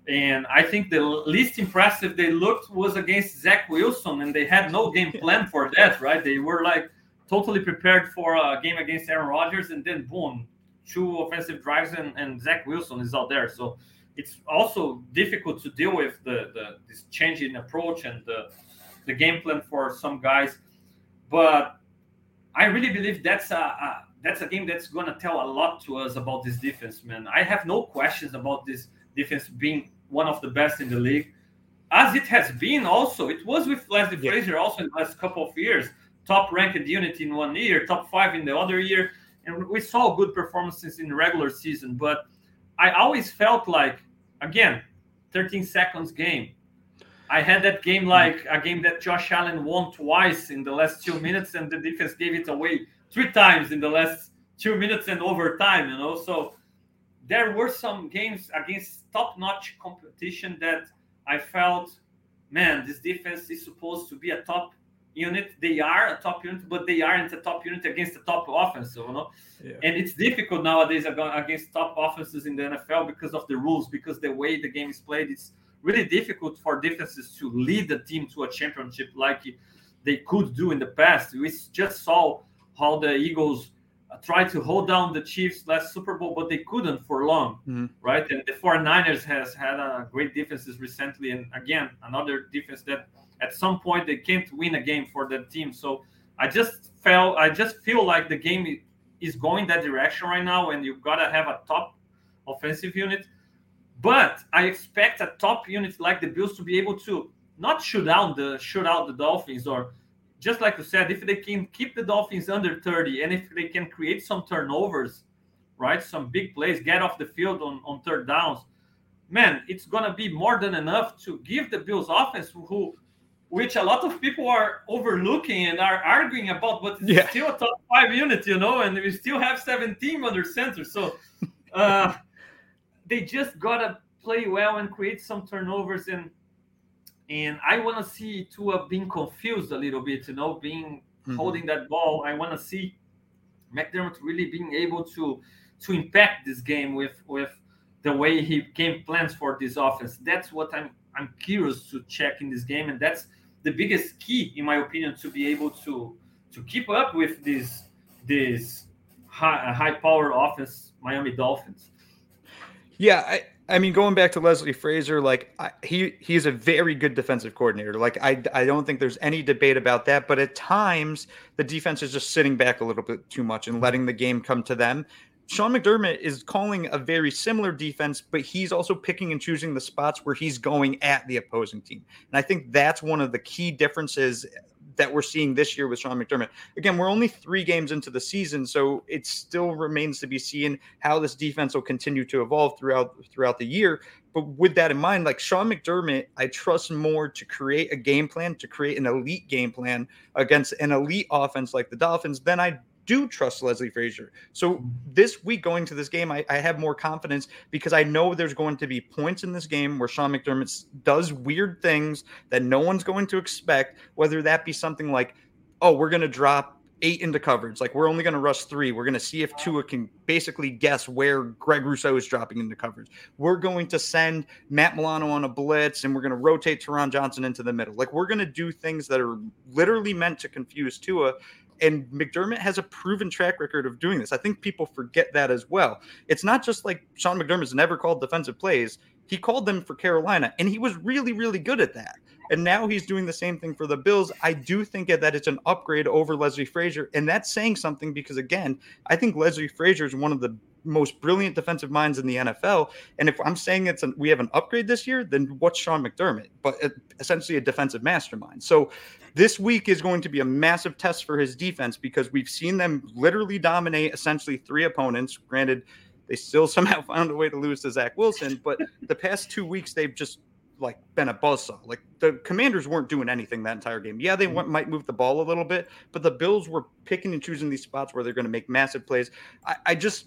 And I think the least impressive they looked was against Zach Wilson, and they had no game plan for that, right? They were like totally prepared for a game against Aaron Rodgers, and then boom, two offensive drives, and, and Zach Wilson is out there. So it's also difficult to deal with the, the this change in approach and the, the game plan for some guys. But I really believe that's a, a that's a game that's going to tell a lot to us about this defense, man. I have no questions about this defense being one of the best in the league, as it has been. Also, it was with Leslie yeah. Frazier also in the last couple of years top ranked unit in one year, top five in the other year, and we saw good performances in regular season. But I always felt like, again, 13 seconds game. I had that game like a game that Josh Allen won twice in the last two minutes, and the defense gave it away three times in the last two minutes and overtime. You know, so there were some games against top-notch competition that I felt, man, this defense is supposed to be a top unit. They are a top unit, but they aren't a top unit against the top offense. You know, yeah. and it's difficult nowadays against top offenses in the NFL because of the rules, because the way the game is played, it's really difficult for defenses to lead the team to a championship like they could do in the past. We just saw how the Eagles uh, tried to hold down the Chiefs last Super Bowl, but they couldn't for long, mm-hmm. right? And the 49ers has had a great defenses recently, and again, another defense that at some point they can't win a game for the team. So I just felt I just feel like the game is going that direction right now, and you've got to have a top offensive unit. But I expect a top unit like the Bills to be able to not shoot down the shoot out the Dolphins, or just like you said, if they can keep the Dolphins under 30, and if they can create some turnovers, right, some big plays, get off the field on, on third downs, man, it's gonna be more than enough to give the Bills offense who which a lot of people are overlooking and are arguing about, but it's Yeah. still a top five unit, you know, and we still have 17 under center. So uh, they just gotta play well and create some turnovers and and I want to see Tua being confused a little bit, you know, being Mhm. holding that ball. I want to see McDermott really being able to to impact this game with with the way he game plans for this offense. That's what I'm I'm curious to check in this game, and that's the biggest key, in my opinion, to be able to to keep up with this this high uh, high power offense, Miami Dolphins. Yeah, I, I mean, going back to Leslie Frazier, like I, he he's a very good defensive coordinator. Like I I don't think there's any debate about that. But at times the defense is just sitting back a little bit too much and letting the game come to them. Sean McDermott is calling a very similar defense, but he's also picking and choosing the spots where he's going at the opposing team. And I think that's one of the key differences that we're seeing this year with Sean McDermott. Again, we're only three games into the season, so it still remains to be seen how this defense will continue to evolve throughout throughout the year. But with that in mind, like Sean McDermott, I trust more to create a game plan, to create an elite game plan against an elite offense like the Dolphins than I do trust Leslie Frazier. So this week going to this game, I, I have more confidence because I know there's going to be points in this game where Sean McDermott does weird things that no one's going to expect, whether that be something like, oh, we're going to drop eight into coverage. Like we're only going to rush three. We're going to see if Tua can basically guess where Greg Rousseau is dropping into coverage. We're going to send Matt Milano on a blitz and we're going to rotate Taron Johnson into the middle. Like we're going to do things that are literally meant to confuse Tua. And McDermott has a proven track record of doing this. I think people forget that as well. It's not just like Sean McDermott's never called defensive plays. He called them for Carolina, and he was really, really good at that. And now he's doing the same thing for the Bills. I do think that it's an upgrade over Leslie Frazier, and that's saying something because again, I think Leslie Frazier is one of the most brilliant defensive minds in the NFL. And if I'm saying it's an, we have an upgrade this year, then what's Sean McDermott? But uh, essentially a defensive mastermind. So this week is going to be a massive test for his defense because we've seen them literally dominate essentially three opponents. Granted, they still somehow found a way to lose to Zach Wilson, but the past two weeks they've just like been a buzzsaw. Like the Commanders weren't doing anything that entire game. Yeah, they mm-hmm. went, might move the ball a little bit, but the Bills were picking and choosing these spots where they're going to make massive plays. I, I just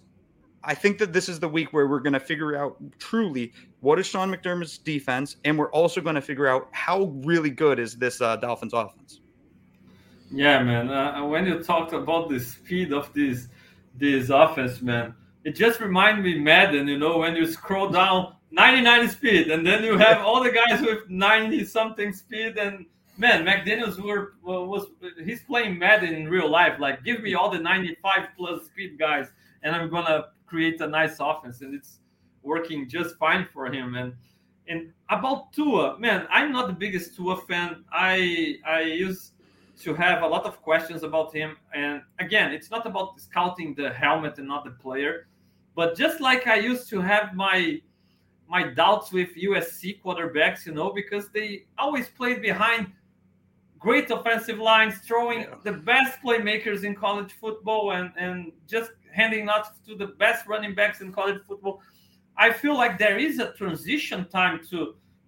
I think that this is the week where we're going to figure out truly what is Sean McDermott's defense, and we're also going to figure out how really good is this uh, Dolphins offense. Yeah, man. Uh, when you talked about the speed of this this offense, man, it just reminded me Madden. You know, when you scroll down 99 speed, and then you have all the guys with 90 something speed, and man, McDaniel's were was he's playing Madden in real life. Like, give me all the 95 plus speed guys, and I'm gonna create a nice offense, and it's working just fine for him. And and about Tua, man, I'm not the biggest Tua fan. I I used to have a lot of questions about him. And again, it's not about scouting the helmet and not the player, but just like I used to have my my doubts with USC quarterbacks, you know, because they always played behind great offensive lines, throwing Yeah. the best playmakers in college football and and just handing off to the best running backs in college football. I feel like there is a transition time to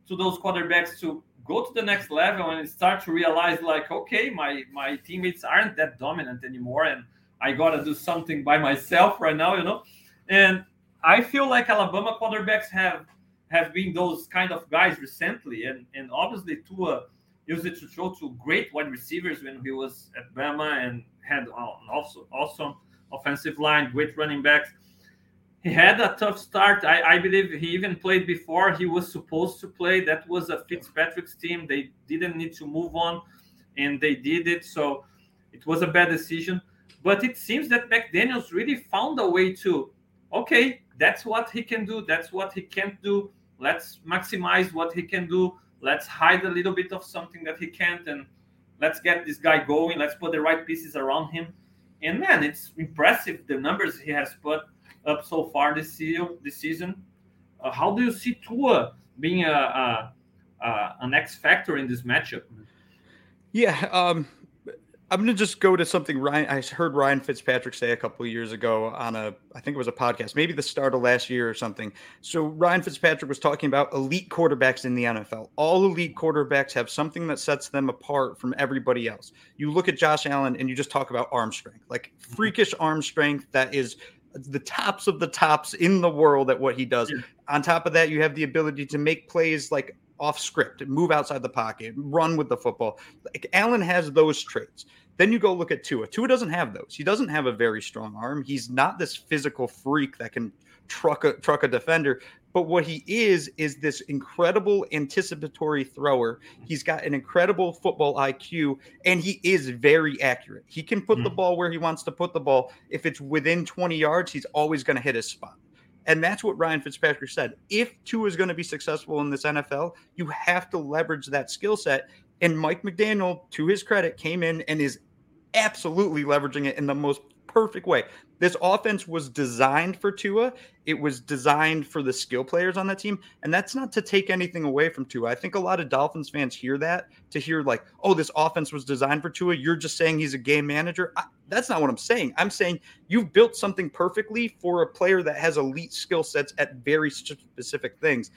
to those quarterbacks to go to the next level and start to realize like okay my my teammates aren't that dominant anymore and i gotta do something by myself right now you know and i feel like alabama quarterbacks have have been those kind of guys recently and and obviously Tua used it to throw to great wide receivers when he was at Bama and had an also awesome offensive line great running backs he had a tough start. I, I, believe he even played before he was supposed to play. That was a Fitzpatrick's team. They didn't need to move on, and they did it. So it was a bad decision. But it seems that McDaniels really found a way to, okay, that's what he can do. That's what he can't do. Let's maximize what he can do. Let's hide a little bit of something that he can't, and let's get this guy going. Let's put the right pieces around him. And man, it's impressive the numbers he has put up so far this season. This season, uh, how do you see Tua being a, a, a, an X factor in this matchup? Yeah, um, I'm going to just go to something Ryan. I heard Ryan Fitzpatrick say a couple years ago on a, I think it was a podcast, maybe the start of last year or something. So Ryan Fitzpatrick was talking about elite quarterbacks in the NFL. All elite quarterbacks have something that sets them apart from everybody else. You look at Josh Allen and you just talk about arm strength, like mm-hmm. freakish arm strength that is the tops of the tops in the world at what he does. Yeah. On top of that, you have the ability to make plays like off script, and move outside the pocket, run with the football. Like Allen has those traits. Then you go look at Tua. Tua doesn't have those. He doesn't have a very strong arm. He's not this physical freak that can truck a truck a defender. But what he is is this incredible anticipatory thrower. He's got an incredible football IQ, and he is very accurate. He can put mm-hmm. the ball where he wants to put the ball. If it's within 20 yards, he's always going to hit his spot. And that's what Ryan Fitzpatrick said. If Tua is going to be successful in this NFL, you have to leverage that skill set. And Mike McDaniel, to his credit, came in and is absolutely leveraging it in the most perfect way. This offense was designed for Tua. It was designed for the skill players on that team. And that's not to take anything away from Tua. I think a lot of Dolphins fans hear that to hear, like, oh, this offense was designed for Tua. You're just saying he's a game manager. I, that's not what I'm saying. I'm saying you've built something perfectly for a player that has elite skill sets at very specific things.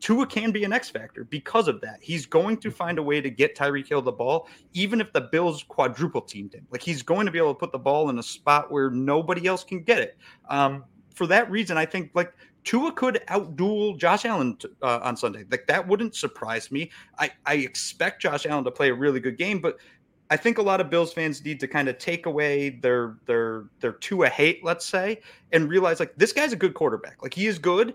Tua can be an X factor because of that. He's going to find a way to get Tyreek Hill the ball, even if the Bills quadruple teamed him. Like he's going to be able to put the ball in a spot where nobody else can get it. Um, for that reason, I think like Tua could outduel Josh Allen uh, on Sunday. Like that wouldn't surprise me. I, I expect Josh Allen to play a really good game, but I think a lot of Bills fans need to kind of take away their their their Tua hate, let's say, and realize like this guy's a good quarterback. Like he is good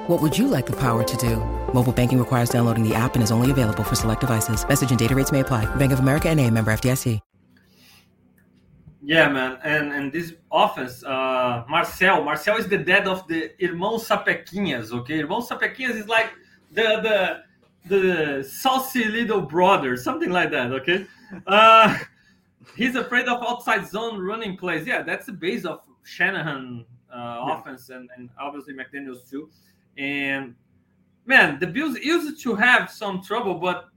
What would you like the power to do? Mobile banking requires downloading the app and is only available for select devices. Message and data rates may apply. Bank of America and a member FDIC. Yeah, man. And and this offense, uh, Marcel. Marcel is the dad of the Irmãos Sapequinhas, okay? Irmãos Sapequinhas is like the the the saucy little brother, something like that, okay? Uh, he's afraid of outside zone running plays. Yeah, that's the base of Shanahan uh, yeah. offense and, and obviously McDaniels too. And man, the Bills used to have some trouble, but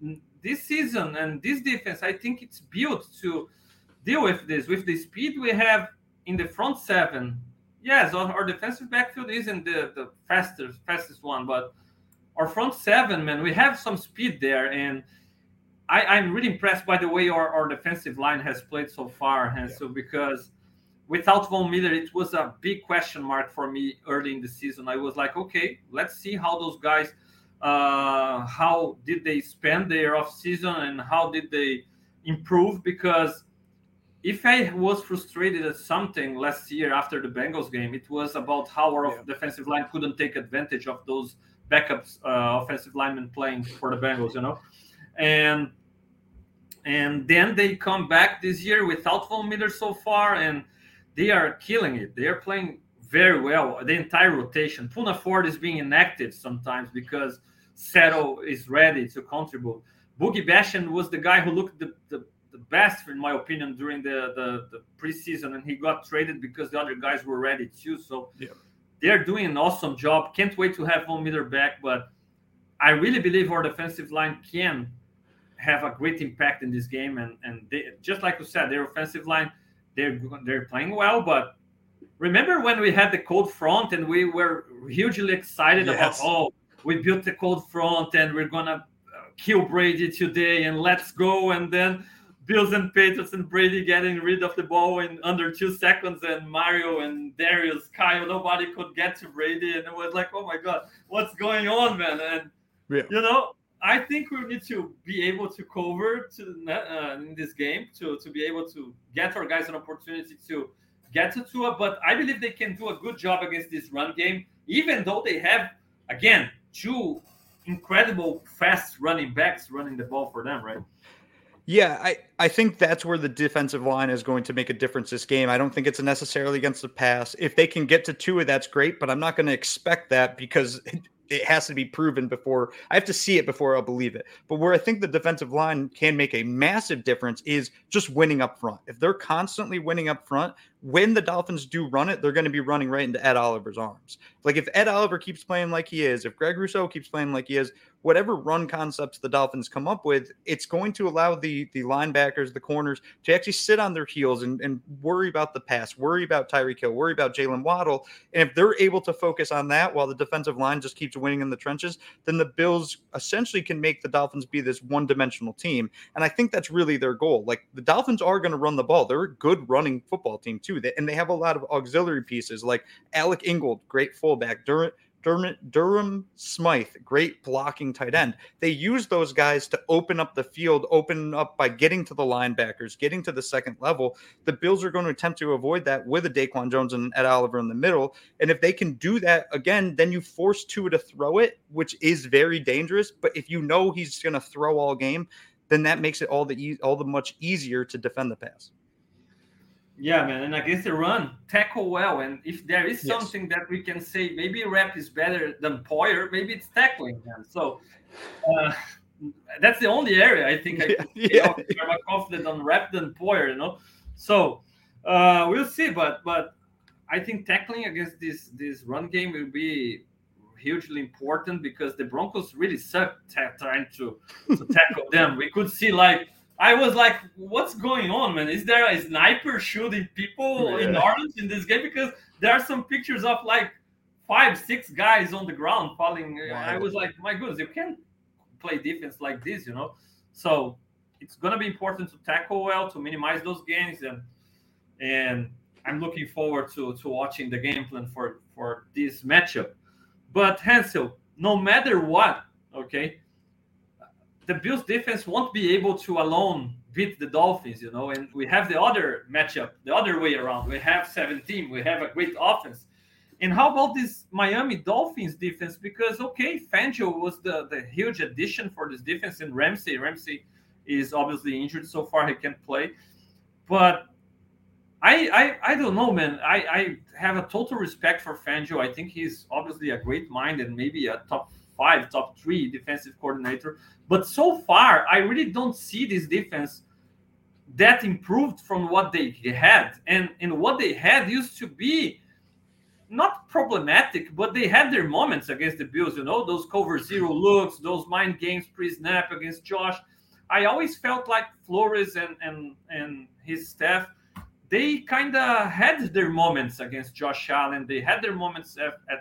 this season and this defense, I think it's built to deal with this. With the speed we have in the front seven, yes, our, defensive backfield isn't the, the fastest fastest one, but our front seven, man, we have some speed there. And I, I'm really impressed by the way our, our defensive line has played so far, and yeah. so because without Von Miller, it was a big question mark for me early in the season. I was like, okay, let's see how those guys, uh, how did they spend their off season and how did they improve? Because if I was frustrated at something last year after the Bengals game, it was about how our yeah. defensive line couldn't take advantage of those backups, uh, offensive linemen playing for the Bengals, you know, and and then they come back this year without Von Miller so far, and they are killing it. They are playing very well. The entire rotation. Poona Ford is being inactive sometimes because Settle is ready to contribute. Boogie Basham was the guy who looked the, the, the best, in my opinion, during the, the, the, preseason, and he got traded because the other guys were ready too. So yeah. they're doing an awesome job. Can't wait to have Von Miller back, but I really believe our defensive line can have a great impact in this game. And and they, just like you said, their offensive line – they're they're playing well, but remember when we had the cold front and we were hugely excited yes. about oh we built the cold front and we're gonna uh, kill Brady today and let's go and then Bills and Patriots and Brady getting rid of the ball in under two seconds and Mario and Darius Kyle nobody could get to Brady and it was like oh my god what's going on man and yeah. you know I think we need to be able to cover to uh, in this game to to be able to get our guys an opportunity to get to Tua. But I believe they can do a good job against this run game, even though they have again two incredible fast running backs running the ball for them, right? Yeah, I, I think that's where the defensive line is going to make a difference this game. I don't think it's necessarily against the pass. If they can get to Tua, that's great, but I'm not going to expect that because it has to be proven before I have to see it before I'll believe it. But where I think the defensive line can make a massive difference is just winning up front. If they're constantly winning up front, when the Dolphins do run it, they're going to be running right into Ed Oliver's arms. Like if Ed Oliver keeps playing like he is, if Greg Rousseau keeps playing like he is, whatever run concepts the Dolphins come up with, it's going to allow the the linebackers, the corners to actually sit on their heels and, and worry about the pass, worry about Tyreek Hill, worry about Jaylen Waddle. And if they're able to focus on that while the defensive line just keeps winning in the trenches, then the Bills essentially can make the Dolphins be this one dimensional team. And I think that's really their goal. Like the Dolphins are going to run the ball. They're a good running football team too. And they have a lot of auxiliary pieces like Alec Ingold, great fullback, Durant Durham, Durham Smythe, great blocking tight end. They use those guys to open up the field, open up by getting to the linebackers, getting to the second level. The Bills are going to attempt to avoid that with a Daquan Jones and Ed Oliver in the middle. And if they can do that again, then you force Tua to throw it, which is very dangerous. But if you know he's going to throw all game, then that makes it all the all the much easier to defend the pass. Yeah, man, and against the run, tackle well. And if there is something yes. that we can say, maybe Rapp is better than Poyer, maybe it's tackling them. So uh, that's the only area I think I yeah, yeah. More confident on Rapp than Poyer, you know. So uh, we'll see, but but I think tackling against this this run game will be hugely important because the Broncos really suck t- trying to to tackle them. We could see like I was like, what's going on, man? Is there a sniper shooting people yeah. in Orange in this game? Because there are some pictures of like five, six guys on the ground falling. Wow. I was like, my goodness, you can't play defense like this, you know? So it's gonna be important to tackle well to minimize those gains and and I'm looking forward to to watching the game plan for for this matchup. But Hansel, no matter what, okay, the Bills defense won't be able to alone beat the Dolphins, you know. And we have the other matchup, the other way around. We have 17, we have a great offense. And how about this Miami Dolphins defense? Because okay, Fangio was the, the huge addition for this defense, and Ramsey. Ramsey is obviously injured so far; he can't play. But I I, I don't know, man. I, I have a total respect for Fangio. I think he's obviously a great mind and maybe a top five, top three defensive coordinator. But so far, I really don't see this defense that improved from what they had. And, and what they had used to be not problematic, but they had their moments against the Bills, you know, those cover zero looks, those mind games pre-snap against Josh. I always felt like Flores and and and his staff, they kind of had their moments against Josh Allen. They had their moments at, at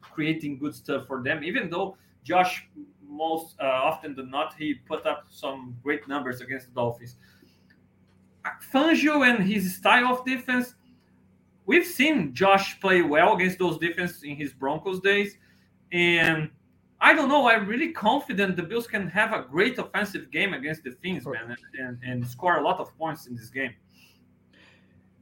creating good stuff for them, even though Josh most uh, often than not he put up some great numbers against the Dolphins. Fangio and his style of defense, we've seen Josh play well against those defenses in his Broncos days, and I don't know. I'm really confident the Bills can have a great offensive game against the Finns, man, and, and, and score a lot of points in this game.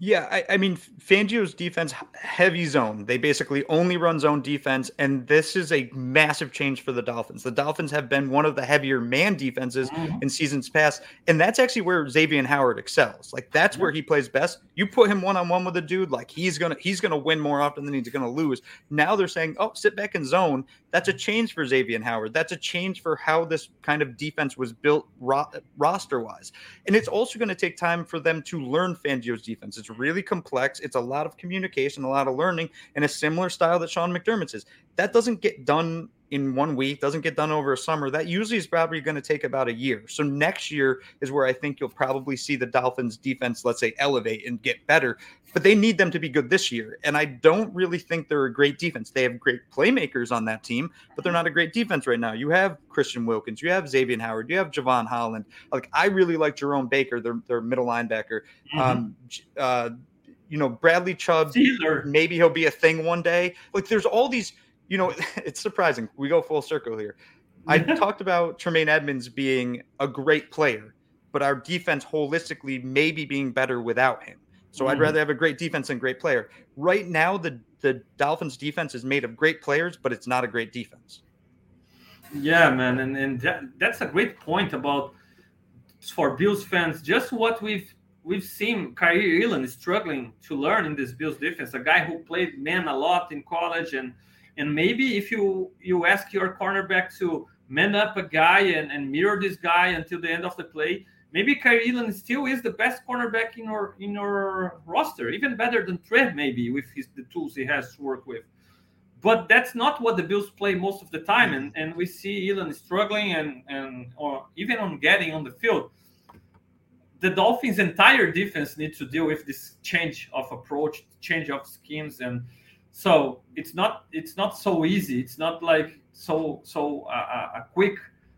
Yeah, I, I, mean, Fangio's defense heavy zone. They basically only run zone defense, and this is a massive change for the Dolphins. The Dolphins have been one of the heavier man defenses mm-hmm. in seasons past, and that's actually where Xavier Howard excels. Like that's mm-hmm. where he plays best. You put him one on one with a dude, like he's gonna he's gonna win more often than he's gonna lose. Now they're saying, oh, sit back in zone. That's a change for Xavier Howard. That's a change for how this kind of defense was built ro- roster wise, and it's also going to take time for them to learn Fangio's defense. It's really complex. It's a lot of communication, a lot of learning, and a similar style that Sean McDermott's is. That doesn't get done in one week, doesn't get done over a summer. That usually is probably going to take about a year. So next year is where I think you'll probably see the Dolphins defense, let's say, elevate and get better. But they need them to be good this year. And I don't really think they're a great defense. They have great playmakers on that team, but they're not a great defense right now. You have Christian Wilkins, you have Xavier Howard, you have Jevon Holland. Like I really like Jerome Baker, their, their middle linebacker. Mm-hmm. Um, uh, you know, Bradley Chubb, Caesar. maybe he'll be a thing one day. Like there's all these, you know, it's surprising. We go full circle here. I talked about Tremaine Edmunds being a great player, but our defense holistically maybe being better without him. So mm. I'd rather have a great defense and great player. Right now, the the Dolphins defense is made of great players, but it's not a great defense. Yeah, man, and and that, that's a great point about for Bills fans just what we've we've seen Kaiir Elam struggling to learn in this Bills defense. A guy who played man a lot in college, and and maybe if you you ask your cornerback to man up a guy and, and mirror this guy until the end of the play, maybe Elam still is the best cornerback in your in our roster, even better than Trey maybe with his the tools he has to work with. But that's not what the Bills play most of the time, and, and we see Elam struggling and and or even on getting on the field the Dolphins' entire defense needs to deal with this change of approach, change of schemes, and so it's not it's not so easy. It's not like so so uh, a quick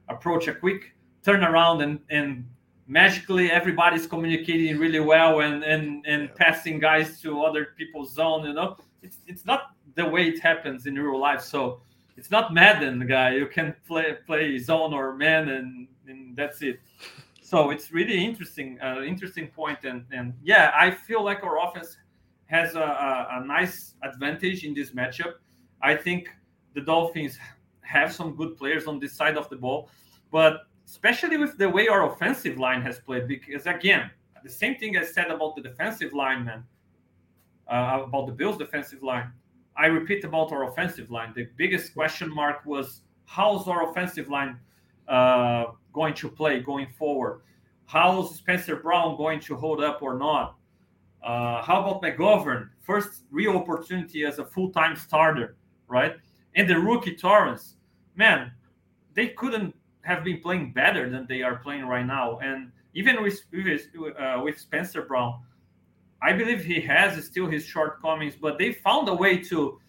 approach, a quick turnaround, and and magically everybody's communicating really well and and and passing guys to other people's zone. You know, it's it's not the way it happens in real life. So it's not Madden, guy. You can play play zone or man, and and that's it so it's really interesting, uh, interesting point, and and yeah, I feel like our offense has a, a, a, nice advantage in this matchup. I think the Dolphins have some good players on this side of the ball, but especially with the way our offensive line has played, because again, the same thing I said about the defensive line, man, uh, about the Bills' defensive line. I repeat about our offensive line. The biggest question mark was how's our offensive line uh, going to play going forward? How's Spencer Brown going to hold up or not? Uh, how about McGovern? First real opportunity as a full time starter, right? And the rookie Torrence, man, they couldn't have been playing better than they are playing right now. And even with with, uh, with Spencer Brown, I believe he has still his shortcomings, but they found a way to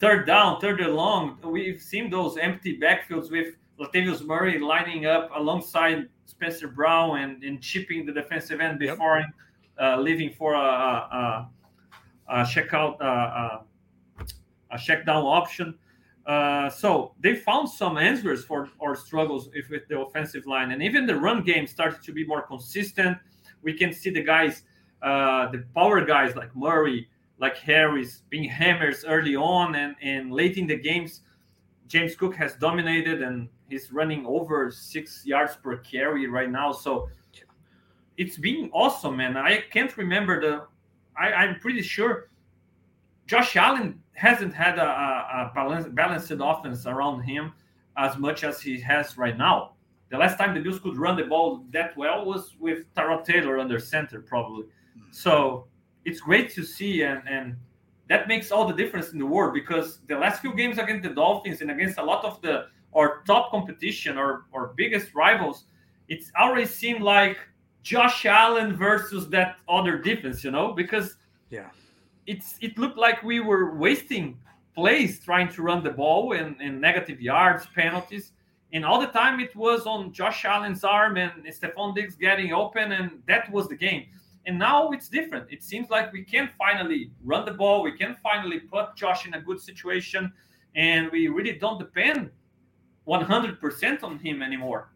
third down, third and long. We've seen those empty backfields with Latavius Murray lining up alongside Spencer Brown and, and chipping the defensive end before yep. Uh, leaving for a, a, a check out a, a check down option. Uh, so they found some answers for our struggles with, with the offensive line, and even the run game started to be more consistent. We can see the guys, uh, the power guys like Murray, like Harris, being hammers early on, and, and late in the games, James Cook has dominated and he's running over six yards per carry right now. So it's been awesome, man. I can't remember the. I, I'm pretty sure Josh Allen hasn't had a, a, a balance, balanced offense around him as much as he has right now. The last time the Bills could run the ball that well was with Tyrod Taylor under center, probably. So it's great to see, and and that makes all the difference in the world because the last few games against the Dolphins and against a lot of the our top competition or our biggest rivals, it's already seemed like Josh Allen versus that other defense, you know, because yeah, it's it looked like we were wasting plays trying to run the ball and, and negative yards, penalties. And all the time it was on Josh Allen's arm and Stefon Diggs getting open, and that was the game. And now it's different. It seems like we can finally run the ball. We can finally put Josh in a good situation. And we really don't depend 100% on him anymore.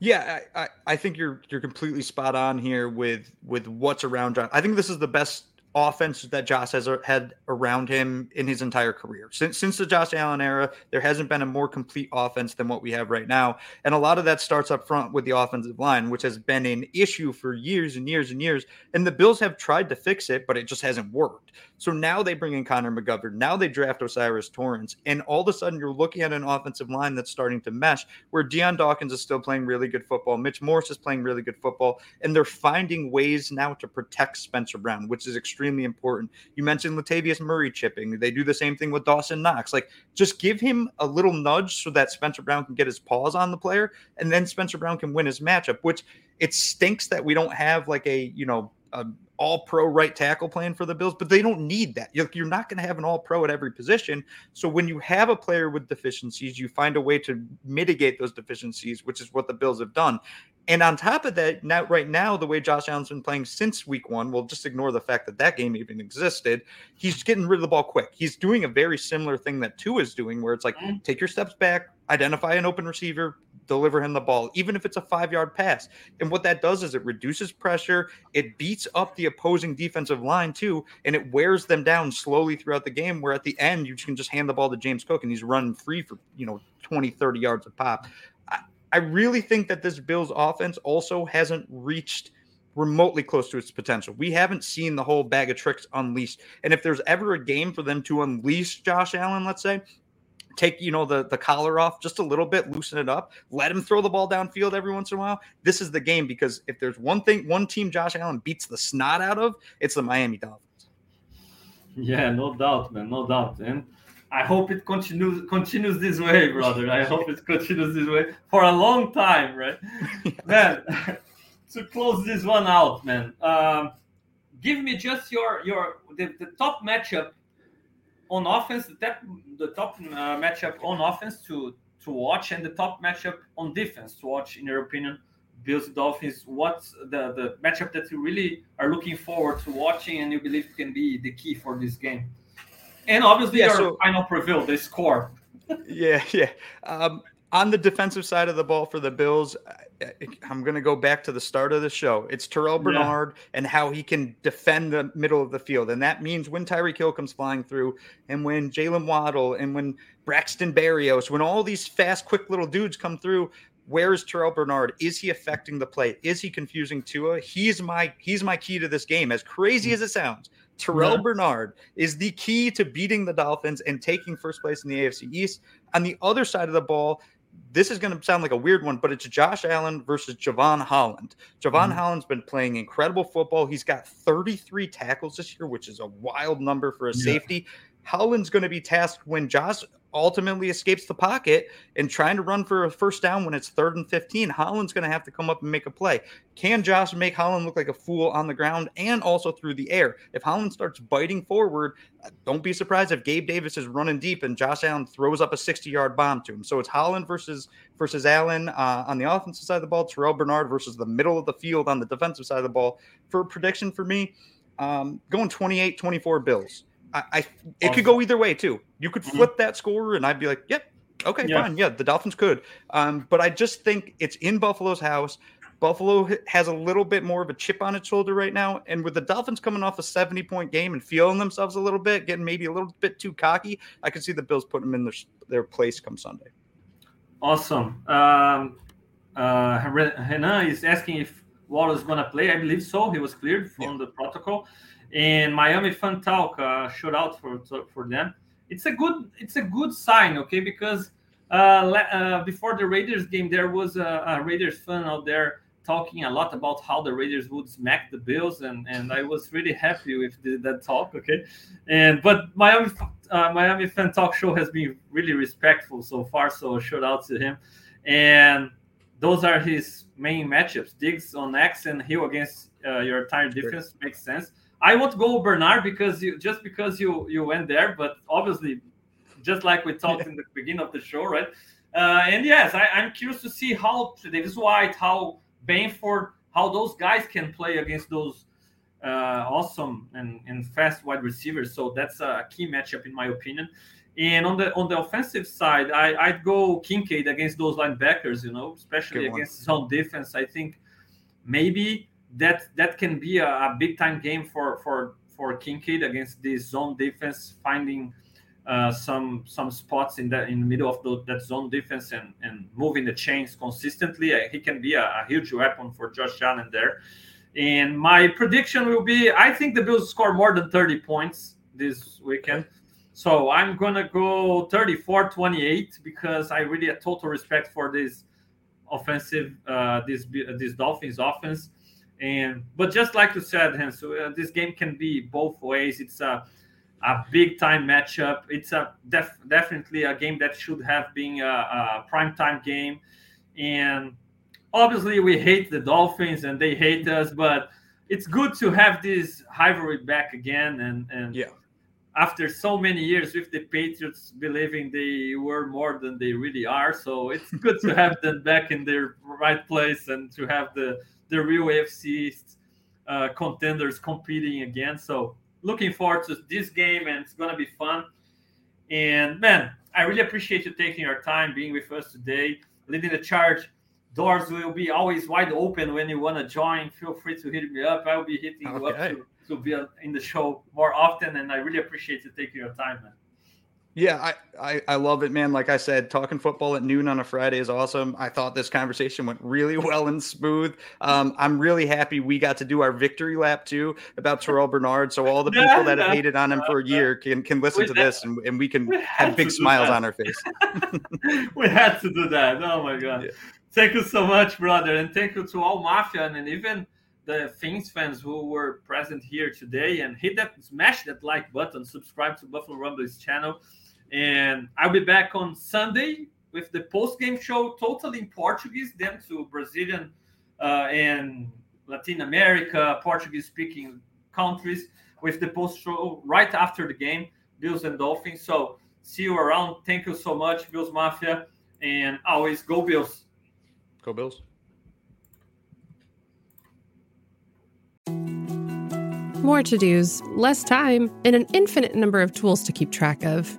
Yeah, I, I think you're you're completely spot on here with with what's around John. I think this is the best offense that Josh has had around him in his entire career. Since since the Josh Allen era, there hasn't been a more complete offense than what we have right now. And a lot of that starts up front with the offensive line, which has been an issue for years and years and years. And the Bills have tried to fix it, but it just hasn't worked. So now they bring in Connor McGovern. Now they draft O'Cyrus Torrence. And all of a sudden you're looking at an offensive line that's starting to mesh where Dion Dawkins is still playing really good football. Mitch Morse is playing really good football. And they're finding ways now to protect Spencer Brown, which is extremely extremely important. You mentioned Latavius Murray chipping. They do the same thing with Dawson Knox. Like, just give him a little nudge so that Spencer Brown can get his paws on the player, and then Spencer Brown can win his matchup. Which it stinks that we don't have like a you know a all pro right tackle plan for the Bills, but they don't need that. You're, you're not going to have an all pro at every position. So when you have a player with deficiencies, you find a way to mitigate those deficiencies, which is what the Bills have done. And on top of that, now right now, the way Josh Allen's been playing since week one, we'll just ignore the fact that that game even existed. He's getting rid of the ball quick. He's doing a very similar thing that Tua is doing, where it's like mm-hmm. take your steps back, identify an open receiver, deliver him the ball, even if it's a five yard pass. And what that does is it reduces pressure, it beats up the opposing defensive line too, and it wears them down slowly throughout the game. Where at the end, you can just hand the ball to James Cook and he's running free for, you know, 20, 30 yards of pop. I really think that this Bills offense also hasn't reached remotely close to its potential. We haven't seen the whole bag of tricks unleashed. And if there's ever a game for them to unleash Josh Allen, let's say, take you know the the collar off just a little bit, loosen it up, let him throw the ball downfield every once in a while. This is the game because if there's one thing, one team Josh Allen beats the snot out of, it's the Miami Dolphins. Yeah, no doubt, man, no doubt, and I hope it continues continues this way, brother. I hope it continues this way for a long time, right? man, to close this one out, man. Um, give me just your your the, the top matchup on offense, the top, the top uh, matchup on offense to to watch, and the top matchup on defense to watch. In your opinion, Bills Dolphins. What's the the matchup that you really are looking forward to watching, and you believe can be the key for this game? And obviously, yeah, so, final prevail, they score. yeah, yeah. Um, on the defensive side of the ball for the Bills, I'm going to go back to the start of the show. It's Terrel Bernard yeah. and how he can defend the middle of the field. And that means when Tyreek Hill comes flying through, and when Jaylen Waddle, and when Braxton Berrios, when all these fast, quick little dudes come through, where is Terrel Bernard? Is he affecting the play? Is he confusing Tua? He's my he's my key to this game. As crazy as it sounds, Terrel yeah. Bernard is the key to beating the Dolphins and taking first place in the AFC East. On the other side of the ball, this is going to sound like a weird one, but it's Josh Allen versus Jevon Holland. Jevon mm-hmm. Holland's been playing incredible football. He's got 33 tackles this year, which is a wild number for a yeah. safety. Holland's going to be tasked when Josh ultimately escapes the pocket and trying to run for a first down when it's third and 15, Holland's going to have to come up and make a play. Can Josh make Holland look like a fool on the ground and also through the air? If Holland starts biting forward, don't be surprised if Gabe Davis is running deep and Josh Allen throws up a 60 yard bomb to him. So it's Holland versus versus Allen uh, on the offensive side of the ball, Terrel Bernard versus the middle of the field on the defensive side of the ball. For a prediction for me, um, going 28 24 Bills. I, I it could go either way too. You could mm-hmm. flip mm-hmm. that score, and I'd be like, "Yep, okay, yeah. fine, yeah." The Dolphins could, um, but I just think it's in Buffalo's house. Buffalo has a little bit more of a chip on its shoulder right now, and with the Dolphins coming off a seventy-point game and feeling themselves a little bit, getting maybe a little bit too cocky, I can see the Bills putting them in their their place come Sunday. Awesome. Um, uh, Renan is asking if Waddle is going to play. I believe so. He was cleared from yeah. the protocol and Miami Fan Talk. Uh, shout out for for them. It's a good it's a good sign, okay? Because uh, uh, before the Raiders game, there was a, a, Raiders fan out there talking a lot about how the Raiders would smack the Bills, and and I was really happy with the, that talk, okay? And but Miami uh, Miami Fan Talk show has been really respectful so far, so shout out to him. And those are his main matchups: Diggs on X and Hill against uh, your entire defense makes sense. I won't go Bernard because you just because you you went there, but obviously, just like we talked in the beginning of the show, right? Uh, and yes, I, am curious to see how Davis White, how Benford, how those guys can play against those uh, awesome and, and fast wide receivers. So that's a key matchup in my opinion. And on the on the offensive side, I, I'd go Kincaid against those linebackers, you know, especially against zone defense. I think maybe that that can be a, a, big time game for for for Kincaid against this zone defense, finding uh, some some spots in the in the middle of the, that zone defense and and moving the chains consistently. Uh, he can be a, a, huge weapon for Josh Allen there. And my prediction will be: I think the Bills score more than 30 points this weekend. So I'm gonna go 34-28 because I really have total respect for this offensive, uh, this this Dolphins offense and but just like you said, Hans, uh, this game can be both ways. It's a a big time matchup. It's a def- definitely a game that should have been a, a prime time game, and obviously we hate the Dolphins and they hate us, but it's good to have this rivalry back again. And and yeah. After so many years with the Patriots believing they were more than they really are, so it's good to have them back in their right place and to have the the real AFC uh, contenders competing again. So looking forward to this game, and it's gonna be fun. And man, I really appreciate you taking your time being with us today, leading the charge. Doors will be always wide open when you want to join. Feel free to hit me up. I will be hitting okay. you up to, to be in the show more often. And I really appreciate you taking your time, man. Yeah, I, I, I love it, man. Like I said, talking football at noon on a Friday is awesome. I thought this conversation went really well and smooth. Um, I'm really happy we got to do our victory lap too about Terrel Bernard. So all the people that have hated on him for a year can can listen to this and, and we can we have big smiles on our face. we had to do that. Oh my god. Yeah. Thank you so much, brother. And thank you to all Mafia and even the Fins fans who were present here today and hit that smash that like button, subscribe to Buffalo Rumbles channel. And I'll be back on Sunday with the post game show totally in Portuguese, then to Brazilian uh, and Latin America, Portuguese speaking countries with the post show right after the game, Bills and Dolphins. So see you around. Thank you so much, Bills Mafia. And always go Bills. Go Bills. More to dos, less time, and an infinite number of tools to keep track of.